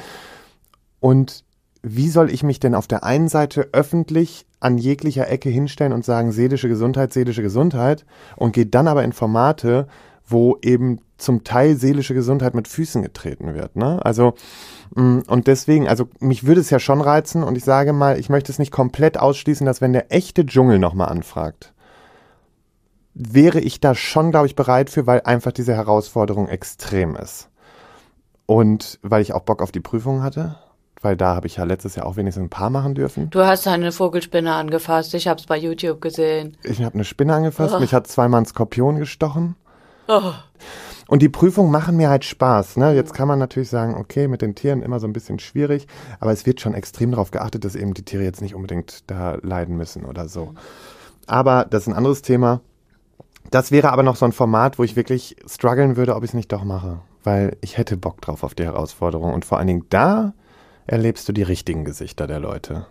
Und wie soll ich mich denn auf der einen Seite öffentlich an jeglicher Ecke hinstellen und sagen, seelische Gesundheit, seelische Gesundheit und geht dann aber in Formate, wo eben zum Teil seelische Gesundheit mit Füßen getreten wird. Ne? Also mm, und deswegen, also mich würde es ja schon reizen und ich sage mal, ich möchte es nicht komplett ausschließen, dass wenn der echte Dschungel nochmal anfragt, wäre ich da schon, glaube ich, bereit für, weil einfach diese Herausforderung extrem ist. Und weil ich auch Bock auf die Prüfung hatte, weil da habe ich ja letztes Jahr auch wenigstens ein paar machen dürfen. Du hast eine Vogelspinne angefasst, ich habe es bei YouTube gesehen. Ich habe eine Spinne angefasst, oh. mich hat zweimal ein Skorpion gestochen. Oh. Und die Prüfungen machen mir halt Spaß. Ne? Jetzt kann man natürlich sagen, okay, mit den Tieren immer so ein bisschen schwierig, aber es wird schon extrem darauf geachtet, dass eben die Tiere jetzt nicht unbedingt da leiden müssen oder so. Aber das ist ein anderes Thema. Das wäre aber noch so ein Format, wo ich wirklich strugglen würde, ob ich es nicht doch mache. Weil ich hätte Bock drauf auf die Herausforderung. Und vor allen Dingen da erlebst du die richtigen Gesichter der Leute.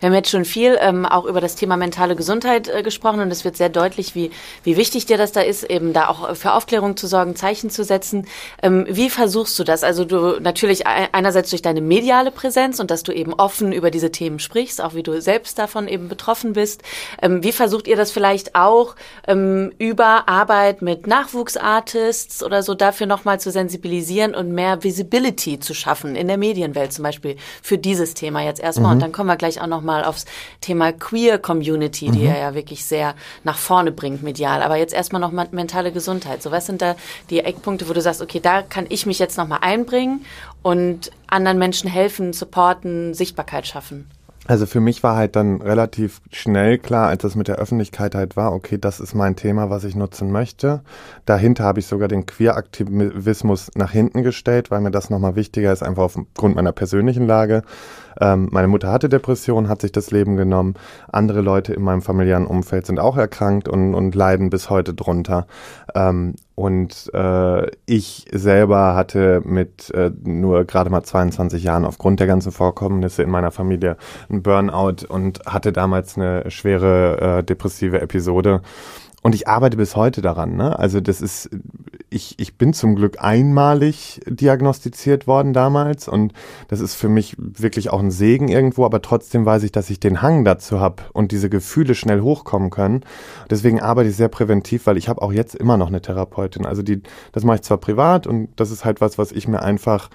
Wir haben jetzt schon viel ähm, auch über das Thema mentale Gesundheit äh, gesprochen und es wird sehr deutlich, wie, wie wichtig dir das da ist, eben da auch für Aufklärung zu sorgen, Zeichen zu setzen. Ähm, wie versuchst du das? Also du natürlich einerseits durch deine mediale Präsenz und dass du eben offen über diese Themen sprichst, auch wie du selbst davon eben betroffen bist. Ähm, wie versucht ihr das vielleicht auch ähm, über Arbeit mit Nachwuchsartists oder so dafür nochmal zu sensibilisieren und mehr Visibility zu schaffen in der Medienwelt zum Beispiel für dieses Thema jetzt erstmal? Mhm. Und dann kommen wir gleich auch auch nochmal aufs Thema Queer Community, die mhm. er ja wirklich sehr nach vorne bringt medial. Aber jetzt erstmal noch mentale Gesundheit. So, was sind da die Eckpunkte, wo du sagst, okay, da kann ich mich jetzt nochmal einbringen und anderen Menschen helfen, supporten, Sichtbarkeit schaffen? Also für mich war halt dann relativ schnell klar, als das mit der Öffentlichkeit halt war, okay, das ist mein Thema, was ich nutzen möchte. Dahinter habe ich sogar den Queer-Aktivismus nach hinten gestellt, weil mir das nochmal wichtiger ist, einfach aufgrund meiner persönlichen Lage. Ähm, meine Mutter hatte Depressionen, hat sich das Leben genommen. Andere Leute in meinem familiären Umfeld sind auch erkrankt und, und leiden bis heute drunter. Ähm, und äh, ich selber hatte mit äh, nur gerade mal 22 Jahren aufgrund der ganzen Vorkommnisse in meiner Familie einen Burnout und hatte damals eine schwere äh, depressive Episode. Und ich arbeite bis heute daran. Ne? Also das ist, ich, ich bin zum Glück einmalig diagnostiziert worden damals und das ist für mich wirklich auch ein Segen irgendwo, aber trotzdem weiß ich, dass ich den Hang dazu habe und diese Gefühle schnell hochkommen können. Deswegen arbeite ich sehr präventiv, weil ich habe auch jetzt immer noch eine Therapeutin. Also die, das mache ich zwar privat und das ist halt was, was ich mir einfach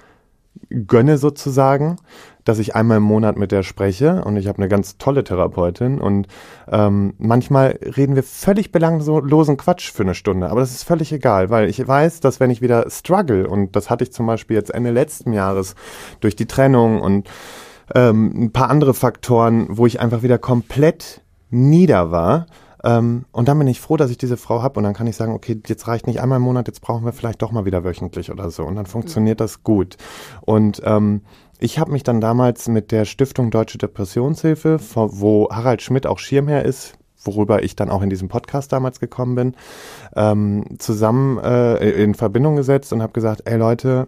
gönne sozusagen dass ich einmal im Monat mit der spreche und ich habe eine ganz tolle Therapeutin und ähm, manchmal reden wir völlig belanglosen Quatsch für eine Stunde, aber das ist völlig egal, weil ich weiß, dass wenn ich wieder struggle und das hatte ich zum Beispiel jetzt Ende letzten Jahres durch die Trennung und ähm, ein paar andere Faktoren, wo ich einfach wieder komplett nieder war, ähm, und dann bin ich froh, dass ich diese Frau habe und dann kann ich sagen, okay, jetzt reicht nicht einmal im Monat, jetzt brauchen wir vielleicht doch mal wieder wöchentlich oder so. Und dann funktioniert mhm. das gut. Und ähm, ich habe mich dann damals mit der Stiftung Deutsche Depressionshilfe, wo Harald Schmidt auch Schirmherr ist, worüber ich dann auch in diesem Podcast damals gekommen bin, ähm, zusammen äh, in Verbindung gesetzt und habe gesagt, ey Leute,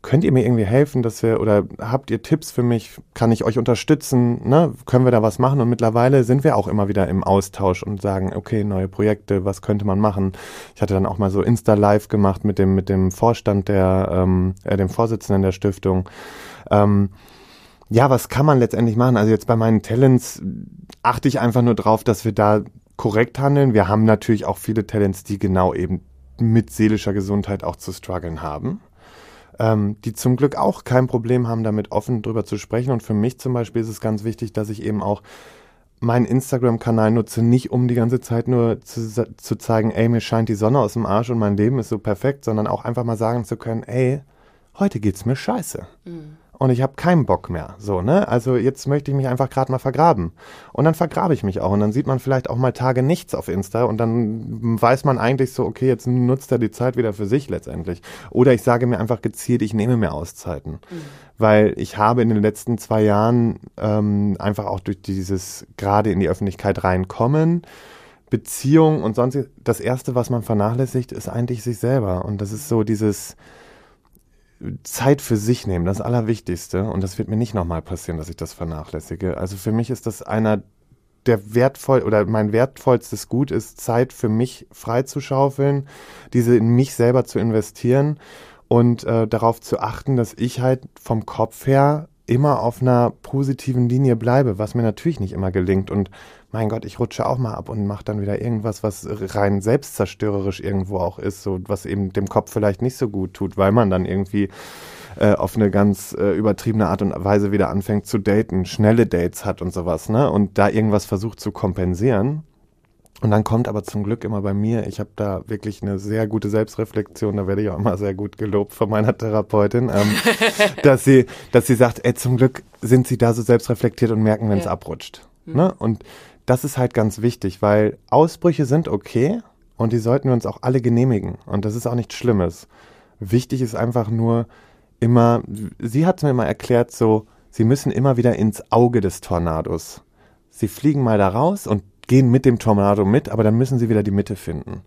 könnt ihr mir irgendwie helfen, dass wir oder habt ihr Tipps für mich? Kann ich euch unterstützen? Ne? Können wir da was machen? Und mittlerweile sind wir auch immer wieder im Austausch und sagen, okay, neue Projekte, was könnte man machen? Ich hatte dann auch mal so Insta Live gemacht mit dem mit dem Vorstand der ähm, äh, dem Vorsitzenden der Stiftung. Ähm, ja, was kann man letztendlich machen? Also jetzt bei meinen Talents achte ich einfach nur drauf, dass wir da korrekt handeln. Wir haben natürlich auch viele Talents, die genau eben mit seelischer Gesundheit auch zu strugglen haben ähm, die zum Glück auch kein Problem haben, damit offen drüber zu sprechen. Und für mich zum Beispiel ist es ganz wichtig, dass ich eben auch meinen Instagram-Kanal nutze, nicht um die ganze Zeit nur zu, zu zeigen, ey, mir scheint die Sonne aus dem Arsch und mein Leben ist so perfekt, sondern auch einfach mal sagen zu können, ey, heute geht's mir scheiße. Mhm und ich habe keinen Bock mehr. So, ne? Also jetzt möchte ich mich einfach gerade mal vergraben. Und dann vergrabe ich mich auch. Und dann sieht man vielleicht auch mal Tage nichts auf Insta und dann weiß man eigentlich so, okay, jetzt nutzt er die Zeit wieder für sich letztendlich. Oder ich sage mir einfach gezielt, ich nehme mir Auszeiten. Mhm. Weil ich habe in den letzten zwei Jahren ähm, einfach auch durch dieses gerade in die Öffentlichkeit reinkommen, Beziehung und sonst das Erste, was man vernachlässigt, ist eigentlich sich selber. Und das ist so dieses Zeit für sich nehmen, das Allerwichtigste. Und das wird mir nicht nochmal passieren, dass ich das vernachlässige. Also für mich ist das einer der wertvoll oder mein wertvollstes Gut ist, Zeit für mich freizuschaufeln, diese in mich selber zu investieren und äh, darauf zu achten, dass ich halt vom Kopf her immer auf einer positiven Linie bleibe, was mir natürlich nicht immer gelingt. Und mein Gott, ich rutsche auch mal ab und mache dann wieder irgendwas, was rein selbstzerstörerisch irgendwo auch ist, so was eben dem Kopf vielleicht nicht so gut tut, weil man dann irgendwie äh, auf eine ganz äh, übertriebene Art und Weise wieder anfängt zu daten, schnelle Dates hat und sowas, ne? Und da irgendwas versucht zu kompensieren. Und dann kommt aber zum Glück immer bei mir, ich habe da wirklich eine sehr gute Selbstreflexion, da werde ich auch immer sehr gut gelobt von meiner Therapeutin, ähm, dass sie, dass sie sagt, ey, zum Glück sind sie da so selbstreflektiert und merken, wenn es ja. abrutscht. Mhm. Ne? Und das ist halt ganz wichtig, weil Ausbrüche sind okay, und die sollten wir uns auch alle genehmigen. Und das ist auch nichts Schlimmes. Wichtig ist einfach nur immer, sie hat mir mal erklärt, so, sie müssen immer wieder ins Auge des Tornados. Sie fliegen mal da raus und gehen mit dem Tornado mit, aber dann müssen sie wieder die Mitte finden.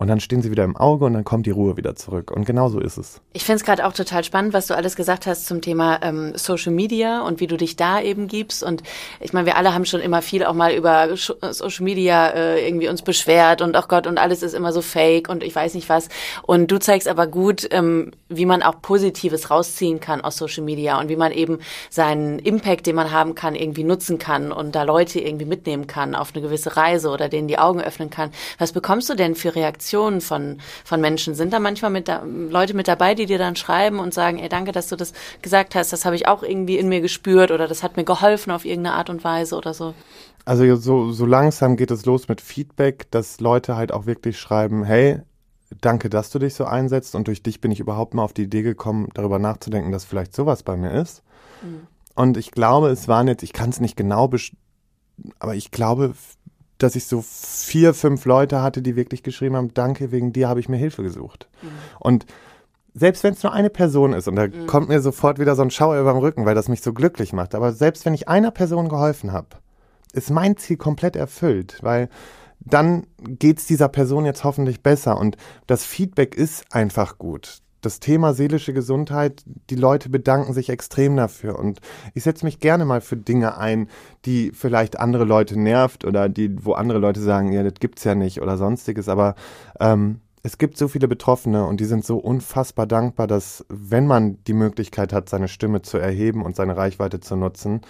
Und dann stehen sie wieder im Auge und dann kommt die Ruhe wieder zurück. Und genau so ist es. Ich finde es gerade auch total spannend, was du alles gesagt hast zum Thema ähm, Social Media und wie du dich da eben gibst. Und ich meine, wir alle haben schon immer viel auch mal über Social Media äh, irgendwie uns beschwert und ach Gott, und alles ist immer so fake und ich weiß nicht was. Und du zeigst aber gut, ähm, wie man auch Positives rausziehen kann aus Social Media und wie man eben seinen Impact, den man haben kann, irgendwie nutzen kann und da Leute irgendwie mitnehmen kann auf eine gewisse Reise oder denen die Augen öffnen kann. Was bekommst du denn für Reaktionen? Reaktionen von, von Menschen? Sind da manchmal mit da, Leute mit dabei, die dir dann schreiben und sagen, ey, danke, dass du das gesagt hast, das habe ich auch irgendwie in mir gespürt oder das hat mir geholfen auf irgendeine Art und Weise oder so? Also so, so langsam geht es los mit Feedback, dass Leute halt auch wirklich schreiben, hey, danke, dass du dich so einsetzt und durch dich bin ich überhaupt mal auf die Idee gekommen, darüber nachzudenken, dass vielleicht sowas bei mir ist. Mhm. Und ich glaube, es waren jetzt, ich kann es nicht genau, aber ich glaube, dass ich so vier, fünf Leute hatte, die wirklich geschrieben haben, danke, wegen dir habe ich mir Hilfe gesucht. Mhm. Und selbst wenn es nur eine Person ist, und da mhm. kommt mir sofort wieder so ein Schauer über den Rücken, weil das mich so glücklich macht, aber selbst wenn ich einer Person geholfen habe, ist mein Ziel komplett erfüllt, weil dann geht's dieser Person jetzt hoffentlich besser und das Feedback ist einfach gut das Thema seelische Gesundheit, die Leute bedanken sich extrem dafür. Und ich setze mich gerne mal für Dinge ein, die vielleicht andere Leute nervt oder die, wo andere Leute sagen, ja, das gibt's ja nicht oder sonstiges. Aber ähm, es gibt so viele Betroffene und die sind so unfassbar dankbar, dass wenn man die Möglichkeit hat, seine Stimme zu erheben und seine Reichweite zu nutzen,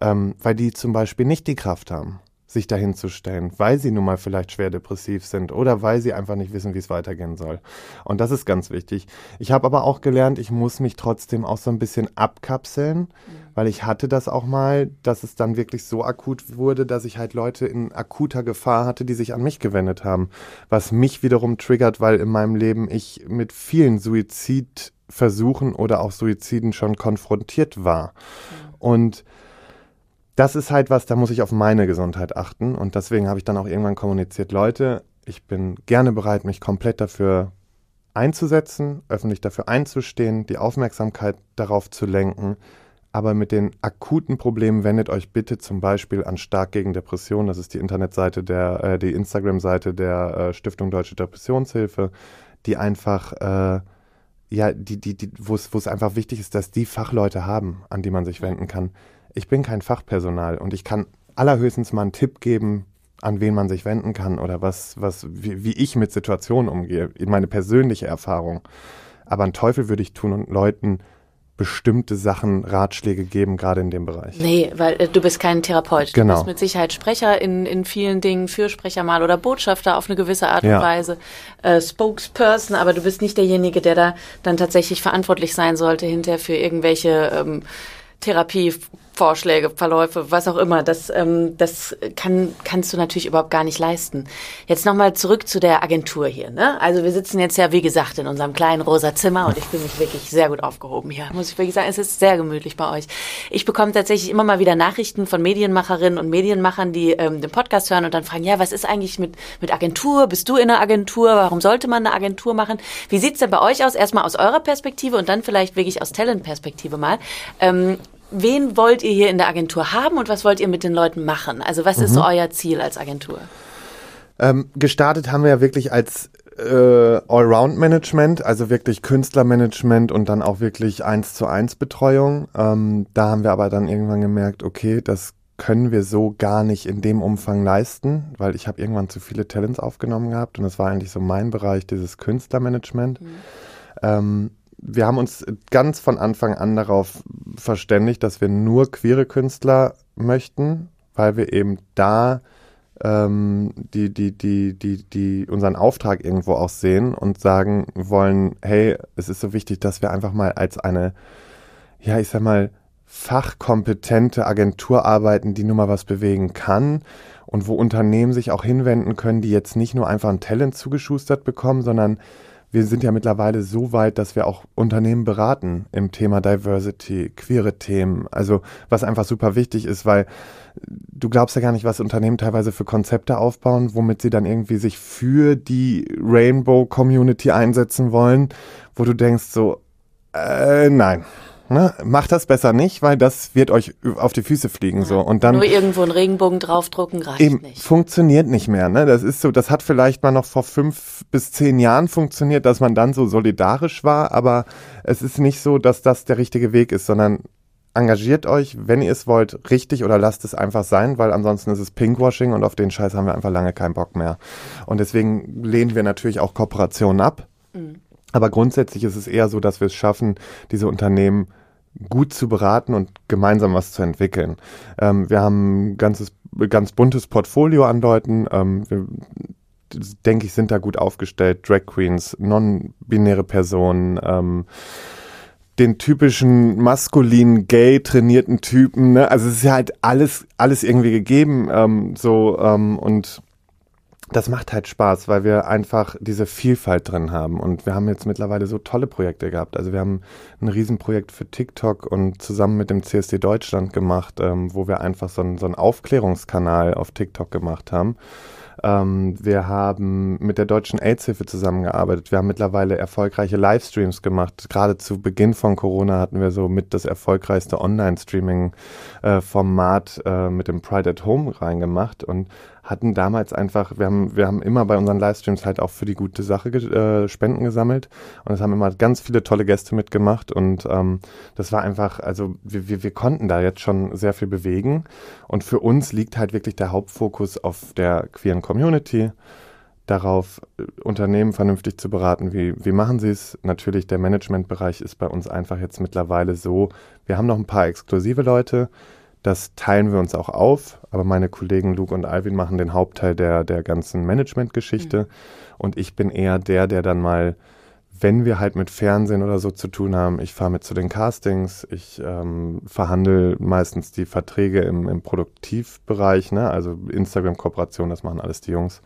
ähm, weil die zum Beispiel nicht die Kraft haben sich dahin zu stellen, weil sie nun mal vielleicht schwer depressiv sind oder weil sie einfach nicht wissen, wie es weitergehen soll. Und das ist ganz wichtig. Ich habe aber auch gelernt, ich muss mich trotzdem auch so ein bisschen abkapseln, mhm. weil ich hatte das auch mal, dass es dann wirklich so akut wurde, dass ich halt Leute in akuter Gefahr hatte, die sich an mich gewendet haben, was mich wiederum triggert, weil in meinem Leben ich mit vielen Suizidversuchen oder auch Suiziden schon konfrontiert war. Mhm. Und das ist halt was, da muss ich auf meine Gesundheit achten. Und deswegen habe ich dann auch irgendwann kommuniziert, Leute, ich bin gerne bereit, mich komplett dafür einzusetzen, öffentlich dafür einzustehen, die Aufmerksamkeit darauf zu lenken. Aber mit den akuten Problemen wendet euch bitte zum Beispiel an Stark gegen Depression. Das ist die Internetseite der, äh, die Instagram-Seite der äh, Stiftung Deutsche Depressionshilfe, die einfach, äh, ja, die, die, die, wo es einfach wichtig ist, dass die Fachleute haben, an die man sich wenden kann ich bin kein Fachpersonal und ich kann allerhöchstens mal einen Tipp geben, an wen man sich wenden kann oder was, was, wie, wie ich mit Situationen umgehe, meine persönliche Erfahrung. Aber einen Teufel würde ich tun und Leuten bestimmte Sachen, Ratschläge geben, gerade in dem Bereich. Nee, weil äh, du bist kein Therapeut. Genau. Du bist mit Sicherheit Sprecher in, in vielen Dingen, Fürsprecher mal oder Botschafter auf eine gewisse Art ja. und Weise, äh, Spokesperson, aber du bist nicht derjenige, der da dann tatsächlich verantwortlich sein sollte hinterher für irgendwelche ähm, Therapievorschläge, Verläufe, was auch immer. Das, ähm, das kann, kannst du natürlich überhaupt gar nicht leisten. Jetzt nochmal zurück zu der Agentur hier. Ne? Also wir sitzen jetzt ja, wie gesagt, in unserem kleinen rosa Zimmer und ich fühle mich wirklich sehr gut aufgehoben hier. Muss ich wirklich sagen, es ist sehr gemütlich bei euch. Ich bekomme tatsächlich immer mal wieder Nachrichten von Medienmacherinnen und Medienmachern, die ähm, den Podcast hören und dann fragen, ja, was ist eigentlich mit, mit Agentur? Bist du in einer Agentur? Warum sollte man eine Agentur machen? Wie sieht's denn bei euch aus? Erstmal aus eurer Perspektive und dann vielleicht wirklich aus Talent-Perspektive mal. Ähm, wen wollt ihr hier in der Agentur haben und was wollt ihr mit den Leuten machen? Also was mhm. ist euer Ziel als Agentur? Ähm, gestartet haben wir ja wirklich als äh, Allround-Management, also wirklich Künstlermanagement und dann auch wirklich eins zu eins Betreuung. Ähm, da haben wir aber dann irgendwann gemerkt, okay, das können wir so gar nicht in dem Umfang leisten, weil ich habe irgendwann zu viele Talents aufgenommen gehabt und das war eigentlich so mein Bereich, dieses Künstlermanagement. Mhm. Ähm, wir haben uns ganz von Anfang an darauf verständigt, dass wir nur queere Künstler möchten, weil wir eben da ähm, die, die, die, die, die unseren Auftrag irgendwo auch sehen und sagen wollen, hey, es ist so wichtig, dass wir einfach mal als eine, ja, ich sag mal, fachkompetente Agentur arbeiten, die nun mal was bewegen kann und wo Unternehmen sich auch hinwenden können, die jetzt nicht nur einfach ein Talent zugeschustert bekommen, sondern wir sind ja mittlerweile so weit, dass wir auch Unternehmen beraten im Thema Diversity, queere Themen. Also was einfach super wichtig ist, weil du glaubst ja gar nicht, was Unternehmen teilweise für Konzepte aufbauen, womit sie dann irgendwie sich für die Rainbow Community einsetzen wollen, wo du denkst so, äh, nein, Ne? Macht das besser nicht, weil das wird euch auf die Füße fliegen so und dann nur irgendwo einen Regenbogen draufdrucken reicht eben, nicht. Funktioniert nicht mehr. Ne? Das ist so, das hat vielleicht mal noch vor fünf bis zehn Jahren funktioniert, dass man dann so solidarisch war, aber es ist nicht so, dass das der richtige Weg ist, sondern engagiert euch, wenn ihr es wollt, richtig oder lasst es einfach sein, weil ansonsten ist es Pinkwashing und auf den Scheiß haben wir einfach lange keinen Bock mehr. Und deswegen lehnen wir natürlich auch Kooperationen ab. Mhm. Aber grundsätzlich ist es eher so, dass wir es schaffen, diese Unternehmen gut zu beraten und gemeinsam was zu entwickeln. Ähm, wir haben ein ganzes, ganz buntes Portfolio an Leuten. Ähm, wir, denke ich, sind da gut aufgestellt. Drag Queens, non-binäre Personen, ähm, den typischen maskulinen, gay trainierten Typen. Ne? Also es ist ja halt alles, alles irgendwie gegeben. Ähm, so ähm, und das macht halt Spaß, weil wir einfach diese Vielfalt drin haben. Und wir haben jetzt mittlerweile so tolle Projekte gehabt. Also wir haben ein Riesenprojekt für TikTok und zusammen mit dem CSD Deutschland gemacht, ähm, wo wir einfach so, ein, so einen Aufklärungskanal auf TikTok gemacht haben. Ähm, wir haben mit der Deutschen AIDS-Hilfe zusammengearbeitet. Wir haben mittlerweile erfolgreiche Livestreams gemacht. Gerade zu Beginn von Corona hatten wir so mit das erfolgreichste Online-Streaming-Format äh, äh, mit dem Pride at Home reingemacht und hatten damals einfach, wir haben, wir haben immer bei unseren Livestreams halt auch für die gute Sache äh, Spenden gesammelt. Und es haben immer ganz viele tolle Gäste mitgemacht. Und ähm, das war einfach, also wir, wir, wir konnten da jetzt schon sehr viel bewegen. Und für uns liegt halt wirklich der Hauptfokus auf der queeren Community, darauf, äh, Unternehmen vernünftig zu beraten, wie, wie machen sie es. Natürlich, der Managementbereich ist bei uns einfach jetzt mittlerweile so, wir haben noch ein paar exklusive Leute, das teilen wir uns auch auf, aber meine Kollegen Luke und Alvin machen den Hauptteil der, der ganzen Management-Geschichte. Mhm. Und ich bin eher der, der dann mal, wenn wir halt mit Fernsehen oder so zu tun haben, ich fahre mit zu den Castings, ich ähm, verhandle meistens die Verträge im, im Produktivbereich, ne? also Instagram-Kooperation, das machen alles die Jungs.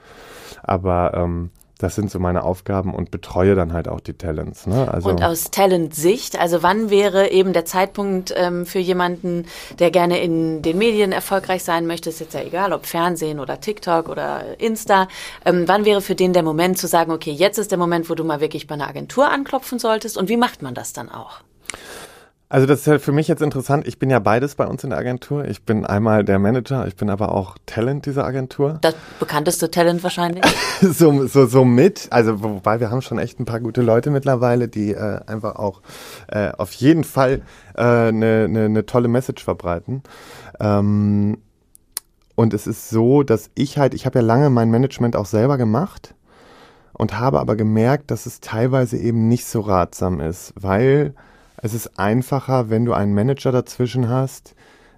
Aber ähm, das sind so meine Aufgaben und betreue dann halt auch die Talents. Ne? Also und aus Talent-Sicht, also wann wäre eben der Zeitpunkt ähm, für jemanden, der gerne in den Medien erfolgreich sein möchte, ist jetzt ja egal, ob Fernsehen oder TikTok oder Insta, ähm, wann wäre für den der Moment zu sagen, okay, jetzt ist der Moment, wo du mal wirklich bei einer Agentur anklopfen solltest und wie macht man das dann auch? Also das ist ja für mich jetzt interessant. Ich bin ja beides bei uns in der Agentur. Ich bin einmal der Manager, ich bin aber auch Talent dieser Agentur. Das bekannteste Talent wahrscheinlich. so, so, so mit. Also wobei wir haben schon echt ein paar gute Leute mittlerweile, die äh, einfach auch äh, auf jeden Fall eine äh, ne, ne, ne tolle Message verbreiten. Ähm, und es ist so, dass ich halt, ich habe ja lange mein Management auch selber gemacht und habe aber gemerkt, dass es teilweise eben nicht so ratsam ist, weil es ist einfacher, wenn du einen Manager dazwischen hast,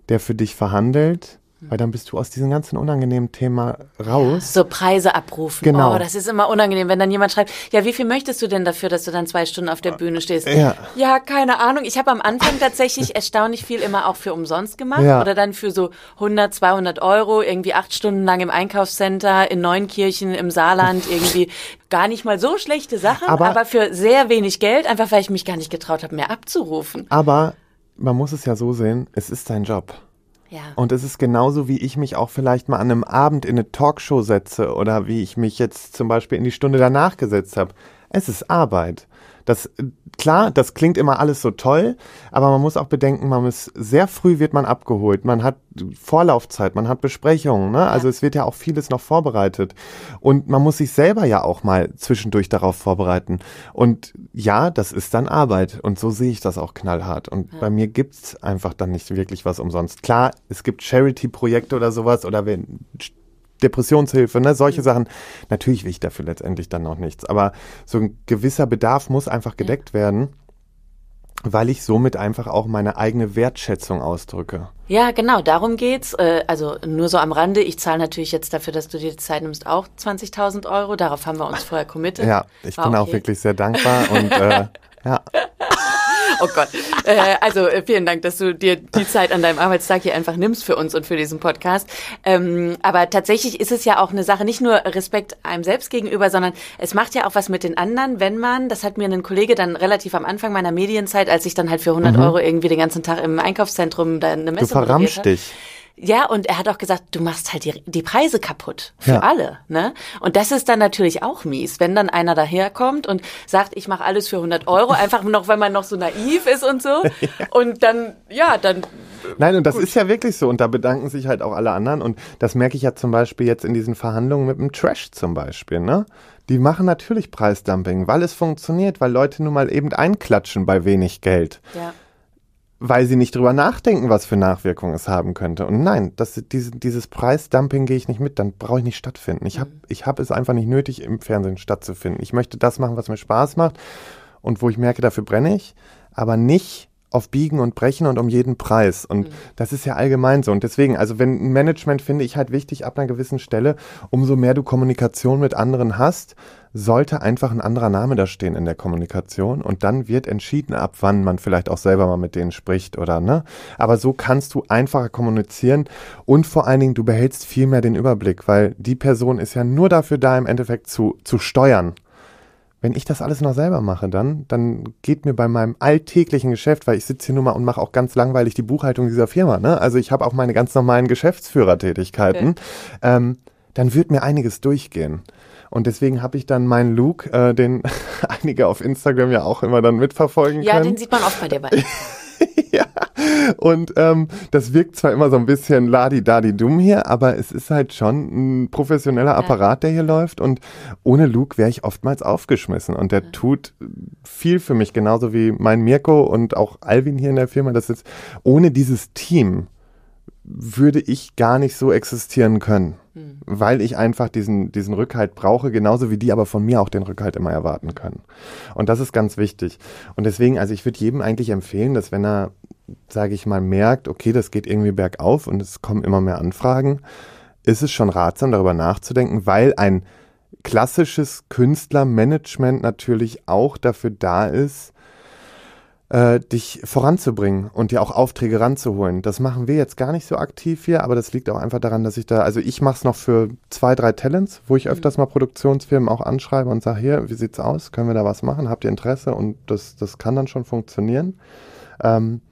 der für dich verhandelt weil dann bist du aus diesem ganzen unangenehmen Thema raus. So Preise abrufen. Genau. Oh, das ist immer unangenehm, wenn dann jemand schreibt, ja, wie viel möchtest du denn dafür, dass du dann zwei Stunden auf der Bühne stehst? Ja, ja keine Ahnung. Ich habe am Anfang tatsächlich erstaunlich viel immer auch für umsonst gemacht ja. oder dann für so 100, 200 Euro irgendwie acht Stunden lang im Einkaufscenter in Neunkirchen im Saarland irgendwie gar nicht mal so schlechte Sachen, aber, aber für sehr wenig Geld, einfach weil ich mich gar nicht getraut habe, mehr abzurufen. Aber man muss es ja so sehen, es ist dein Job. Und es ist genauso, wie ich mich auch vielleicht mal an einem Abend in eine Talkshow setze oder wie ich mich jetzt zum Beispiel in die Stunde danach gesetzt habe. Es ist Arbeit. Das, klar, das klingt immer alles so toll, aber man muss auch bedenken, man ist, sehr früh wird man abgeholt. Man hat Vorlaufzeit, man hat Besprechungen, ne? Also es wird ja auch vieles noch vorbereitet. Und man muss sich selber ja auch mal zwischendurch darauf vorbereiten. Und ja, das ist dann Arbeit. Und so sehe ich das auch knallhart. Und ja. bei mir gibt's einfach dann nicht wirklich was umsonst. Klar, es gibt Charity-Projekte oder sowas oder wenn Depressionshilfe, ne, solche mhm. Sachen. Natürlich will ich dafür letztendlich dann noch nichts. Aber so ein gewisser Bedarf muss einfach gedeckt ja. werden weil ich somit einfach auch meine eigene Wertschätzung ausdrücke. Ja, genau, darum geht's. Äh, also nur so am Rande. Ich zahle natürlich jetzt dafür, dass du dir die Zeit nimmst, auch 20.000 Euro. Darauf haben wir uns vorher committed. Ja, ich War bin okay. auch wirklich sehr dankbar und äh, ja. Oh Gott. Äh, also äh, vielen Dank, dass du dir die Zeit an deinem Arbeitstag hier einfach nimmst für uns und für diesen Podcast. Ähm, aber tatsächlich ist es ja auch eine Sache, nicht nur Respekt einem selbst gegenüber, sondern es macht ja auch was mit den anderen, wenn man, das hat mir ein Kollege dann relativ am Anfang meiner Medienzeit, als ich dann halt für 100 mhm. Euro irgendwie den ganzen Tag im Einkaufszentrum da eine Messe Du verramscht dich. Ja, und er hat auch gesagt, du machst halt die, die Preise kaputt für ja. alle. Ne? Und das ist dann natürlich auch mies, wenn dann einer daherkommt und sagt, ich mache alles für 100 Euro, einfach noch, weil man noch so naiv ist und so. ja. Und dann, ja, dann Nein, und das Gut. ist ja wirklich so. Und da bedanken sich halt auch alle anderen. Und das merke ich ja zum Beispiel jetzt in diesen Verhandlungen mit dem Trash zum Beispiel. Ne? Die machen natürlich Preisdumping, weil es funktioniert, weil Leute nun mal eben einklatschen bei wenig Geld. Ja weil sie nicht drüber nachdenken, was für Nachwirkungen es haben könnte. Und nein, das, diese, dieses Preisdumping gehe ich nicht mit, dann brauche ich nicht stattfinden. Ich habe mhm. ich hab es einfach nicht nötig, im Fernsehen stattzufinden. Ich möchte das machen, was mir Spaß macht und wo ich merke, dafür brenne ich, aber nicht auf Biegen und Brechen und um jeden Preis. Und mhm. das ist ja allgemein so. Und deswegen, also wenn Management finde ich halt wichtig ab einer gewissen Stelle, umso mehr du Kommunikation mit anderen hast, sollte einfach ein anderer Name da stehen in der Kommunikation und dann wird entschieden, ab wann man vielleicht auch selber mal mit denen spricht oder ne. Aber so kannst du einfacher kommunizieren und vor allen Dingen du behältst viel mehr den Überblick, weil die Person ist ja nur dafür da, im Endeffekt zu, zu steuern. Wenn ich das alles noch selber mache, dann, dann geht mir bei meinem alltäglichen Geschäft, weil ich sitze hier nur mal und mache auch ganz langweilig die Buchhaltung dieser Firma, ne? Also ich habe auch meine ganz normalen Geschäftsführertätigkeiten. Okay. Ähm, dann wird mir einiges durchgehen. Und deswegen habe ich dann meinen Look, äh, den einige auf Instagram ja auch immer dann mitverfolgen ja, können. Ja, den sieht man oft bei dir bei. ja. Und ähm, das wirkt zwar immer so ein bisschen ladi-dadi-dumm hier, aber es ist halt schon ein professioneller Apparat, der hier läuft. Und ohne Luke wäre ich oftmals aufgeschmissen. Und der tut viel für mich, genauso wie mein Mirko und auch Alvin hier in der Firma. Das ist ohne dieses Team würde ich gar nicht so existieren können, hm. weil ich einfach diesen, diesen Rückhalt brauche, genauso wie die aber von mir auch den Rückhalt immer erwarten können. Und das ist ganz wichtig. Und deswegen, also ich würde jedem eigentlich empfehlen, dass wenn er, sage ich mal, merkt, okay, das geht irgendwie bergauf und es kommen immer mehr Anfragen, ist es schon ratsam, darüber nachzudenken, weil ein klassisches Künstlermanagement natürlich auch dafür da ist, äh, dich voranzubringen und dir auch Aufträge ranzuholen. Das machen wir jetzt gar nicht so aktiv hier, aber das liegt auch einfach daran, dass ich da, also ich mache es noch für zwei, drei Talents, wo ich öfters mhm. mal Produktionsfirmen auch anschreibe und sage, hier, wie sieht's aus? Können wir da was machen? Habt ihr Interesse? Und das, das kann dann schon funktionieren. Ähm,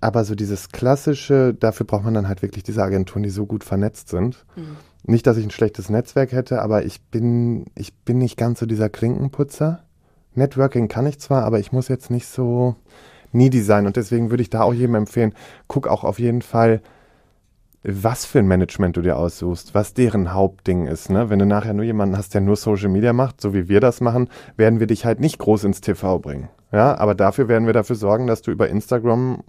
aber so dieses klassische, dafür braucht man dann halt wirklich diese Agenturen, die so gut vernetzt sind. Mhm. Nicht, dass ich ein schlechtes Netzwerk hätte, aber ich bin, ich bin nicht ganz so dieser Klinkenputzer. Networking kann ich zwar, aber ich muss jetzt nicht so, needy sein. Und deswegen würde ich da auch jedem empfehlen, guck auch auf jeden Fall, was für ein Management du dir aussuchst, was deren Hauptding ist. Ne? Wenn du nachher nur jemanden hast, der nur Social Media macht, so wie wir das machen, werden wir dich halt nicht groß ins TV bringen. Ja, aber dafür werden wir dafür sorgen, dass du über Instagram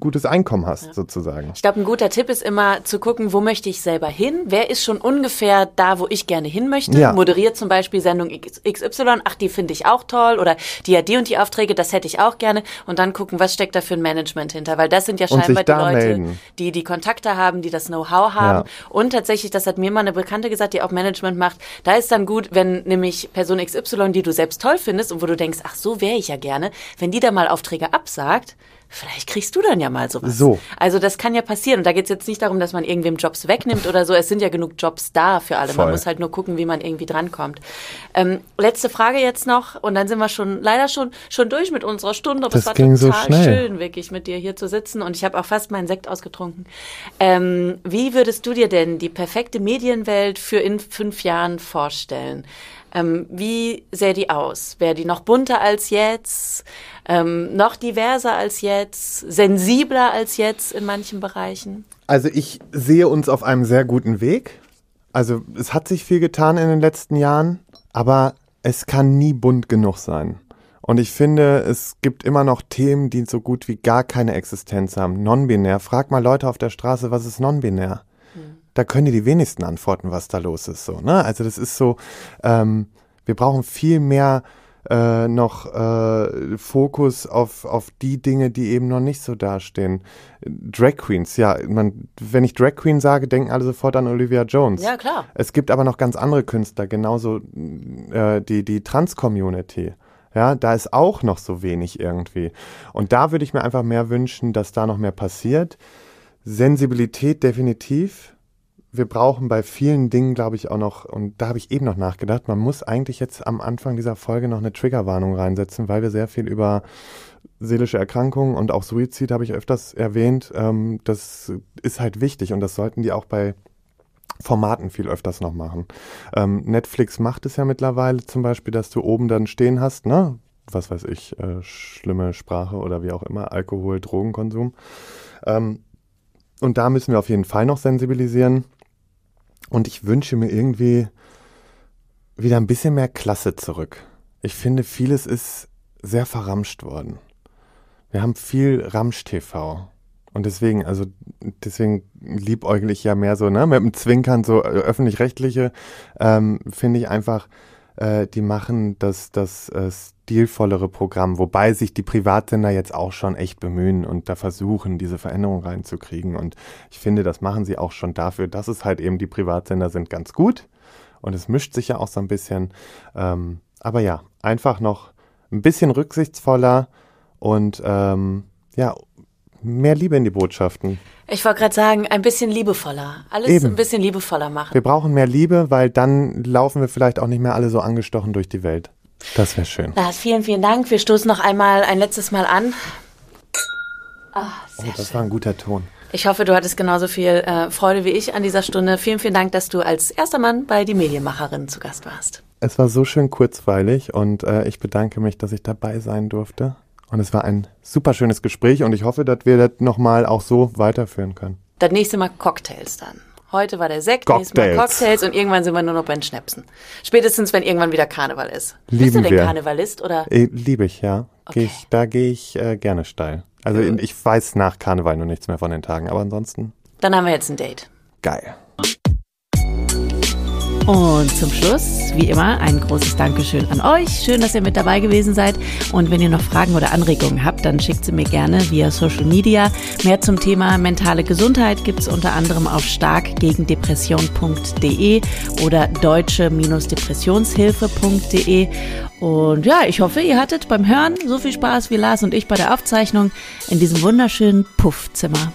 gutes Einkommen hast, ja. sozusagen. Ich glaube, ein guter Tipp ist immer zu gucken, wo möchte ich selber hin? Wer ist schon ungefähr da, wo ich gerne hin möchte? Ja. Moderiert zum Beispiel Sendung XY, ach, die finde ich auch toll oder die hat die und die Aufträge, das hätte ich auch gerne. Und dann gucken, was steckt da für ein Management hinter? Weil das sind ja scheinbar die Leute, melden. die die Kontakte haben, die das Know-how haben. Ja. Und tatsächlich, das hat mir mal eine Bekannte gesagt, die auch Management macht, da ist dann gut, wenn nämlich Person XY, die du selbst toll findest und wo du denkst, ach, so wäre ich ja gerne, wenn die da mal Aufträge absagt, vielleicht kriegst du dann ja mal sowas. So. Also das kann ja passieren. Und da geht es jetzt nicht darum, dass man irgendwem Jobs wegnimmt oder so. Es sind ja genug Jobs da für alle. Voll. Man muss halt nur gucken, wie man irgendwie drankommt. Ähm, letzte Frage jetzt noch. Und dann sind wir schon leider schon, schon durch mit unserer Stunde. Aber das es war ging total so schön, wirklich mit dir hier zu sitzen. Und ich habe auch fast meinen Sekt ausgetrunken. Ähm, wie würdest du dir denn die perfekte Medienwelt für in fünf Jahren vorstellen? Ähm, wie sähe die aus? Wäre die noch bunter als jetzt? Ähm, noch diverser als jetzt? Sensibler als jetzt in manchen Bereichen? Also ich sehe uns auf einem sehr guten Weg. Also es hat sich viel getan in den letzten Jahren, aber es kann nie bunt genug sein. Und ich finde, es gibt immer noch Themen, die so gut wie gar keine Existenz haben. Non-binär. Frag mal Leute auf der Straße, was ist non-binär? Da können die die wenigsten antworten, was da los ist. So, ne? Also das ist so, ähm, wir brauchen viel mehr äh, noch äh, Fokus auf, auf die Dinge, die eben noch nicht so dastehen. Drag Queens, ja, man, wenn ich Drag Queen sage, denken alle sofort an Olivia Jones. Ja, klar. Es gibt aber noch ganz andere Künstler, genauso äh, die, die Trans-Community. Ja, da ist auch noch so wenig irgendwie. Und da würde ich mir einfach mehr wünschen, dass da noch mehr passiert. Sensibilität definitiv. Wir brauchen bei vielen Dingen, glaube ich, auch noch, und da habe ich eben noch nachgedacht, man muss eigentlich jetzt am Anfang dieser Folge noch eine Triggerwarnung reinsetzen, weil wir sehr viel über seelische Erkrankungen und auch Suizid habe ich öfters erwähnt. Ähm, das ist halt wichtig und das sollten die auch bei Formaten viel öfters noch machen. Ähm, Netflix macht es ja mittlerweile zum Beispiel, dass du oben dann stehen hast, ne? Was weiß ich, äh, schlimme Sprache oder wie auch immer, Alkohol, Drogenkonsum. Ähm, und da müssen wir auf jeden Fall noch sensibilisieren. Und ich wünsche mir irgendwie wieder ein bisschen mehr Klasse zurück. Ich finde, vieles ist sehr verramscht worden. Wir haben viel Ramsch-TV. Und deswegen, also deswegen liebäugel ich ja mehr so, ne, mit dem Zwinkern so äh, öffentlich-rechtliche, ähm, finde ich einfach, äh, die machen das, das äh, stilvollere Programm, wobei sich die Privatsender jetzt auch schon echt bemühen und da versuchen, diese Veränderung reinzukriegen. Und ich finde, das machen sie auch schon dafür, dass es halt eben die Privatsender sind ganz gut. Und es mischt sich ja auch so ein bisschen. Ähm, aber ja, einfach noch ein bisschen rücksichtsvoller und ähm, ja, mehr Liebe in die Botschaften. Ich wollte gerade sagen, ein bisschen liebevoller. Alles Eben. ein bisschen liebevoller machen. Wir brauchen mehr Liebe, weil dann laufen wir vielleicht auch nicht mehr alle so angestochen durch die Welt. Das wäre schön. Lars, vielen, vielen Dank. Wir stoßen noch einmal ein letztes Mal an. Ah, oh, das schön. war ein guter Ton. Ich hoffe, du hattest genauso viel äh, Freude wie ich an dieser Stunde. Vielen, vielen Dank, dass du als erster Mann bei Die Medienmacherin zu Gast warst. Es war so schön kurzweilig und äh, ich bedanke mich, dass ich dabei sein durfte. Und es war ein super schönes Gespräch und ich hoffe, dass wir das nochmal auch so weiterführen können. Das nächste Mal Cocktails dann. Heute war der Sekt, Cocktails. nächstes Mal Cocktails und irgendwann sind wir nur noch beim Schnäpsen. Spätestens, wenn irgendwann wieder Karneval ist. Lieben Bist du denn wir. Karnevalist oder? Äh, liebe ich, ja. Okay. Geh ich, da gehe ich äh, gerne steil. Also mhm. ich weiß nach Karneval noch nichts mehr von den Tagen, aber ansonsten. Dann haben wir jetzt ein Date. Geil. Und zum Schluss, wie immer, ein großes Dankeschön an euch. Schön, dass ihr mit dabei gewesen seid. Und wenn ihr noch Fragen oder Anregungen habt, dann schickt sie mir gerne via Social Media. Mehr zum Thema mentale Gesundheit gibt es unter anderem auf starkgegendepression.de oder deutsche-depressionshilfe.de. Und ja, ich hoffe, ihr hattet beim Hören so viel Spaß wie Lars und ich bei der Aufzeichnung in diesem wunderschönen Puffzimmer.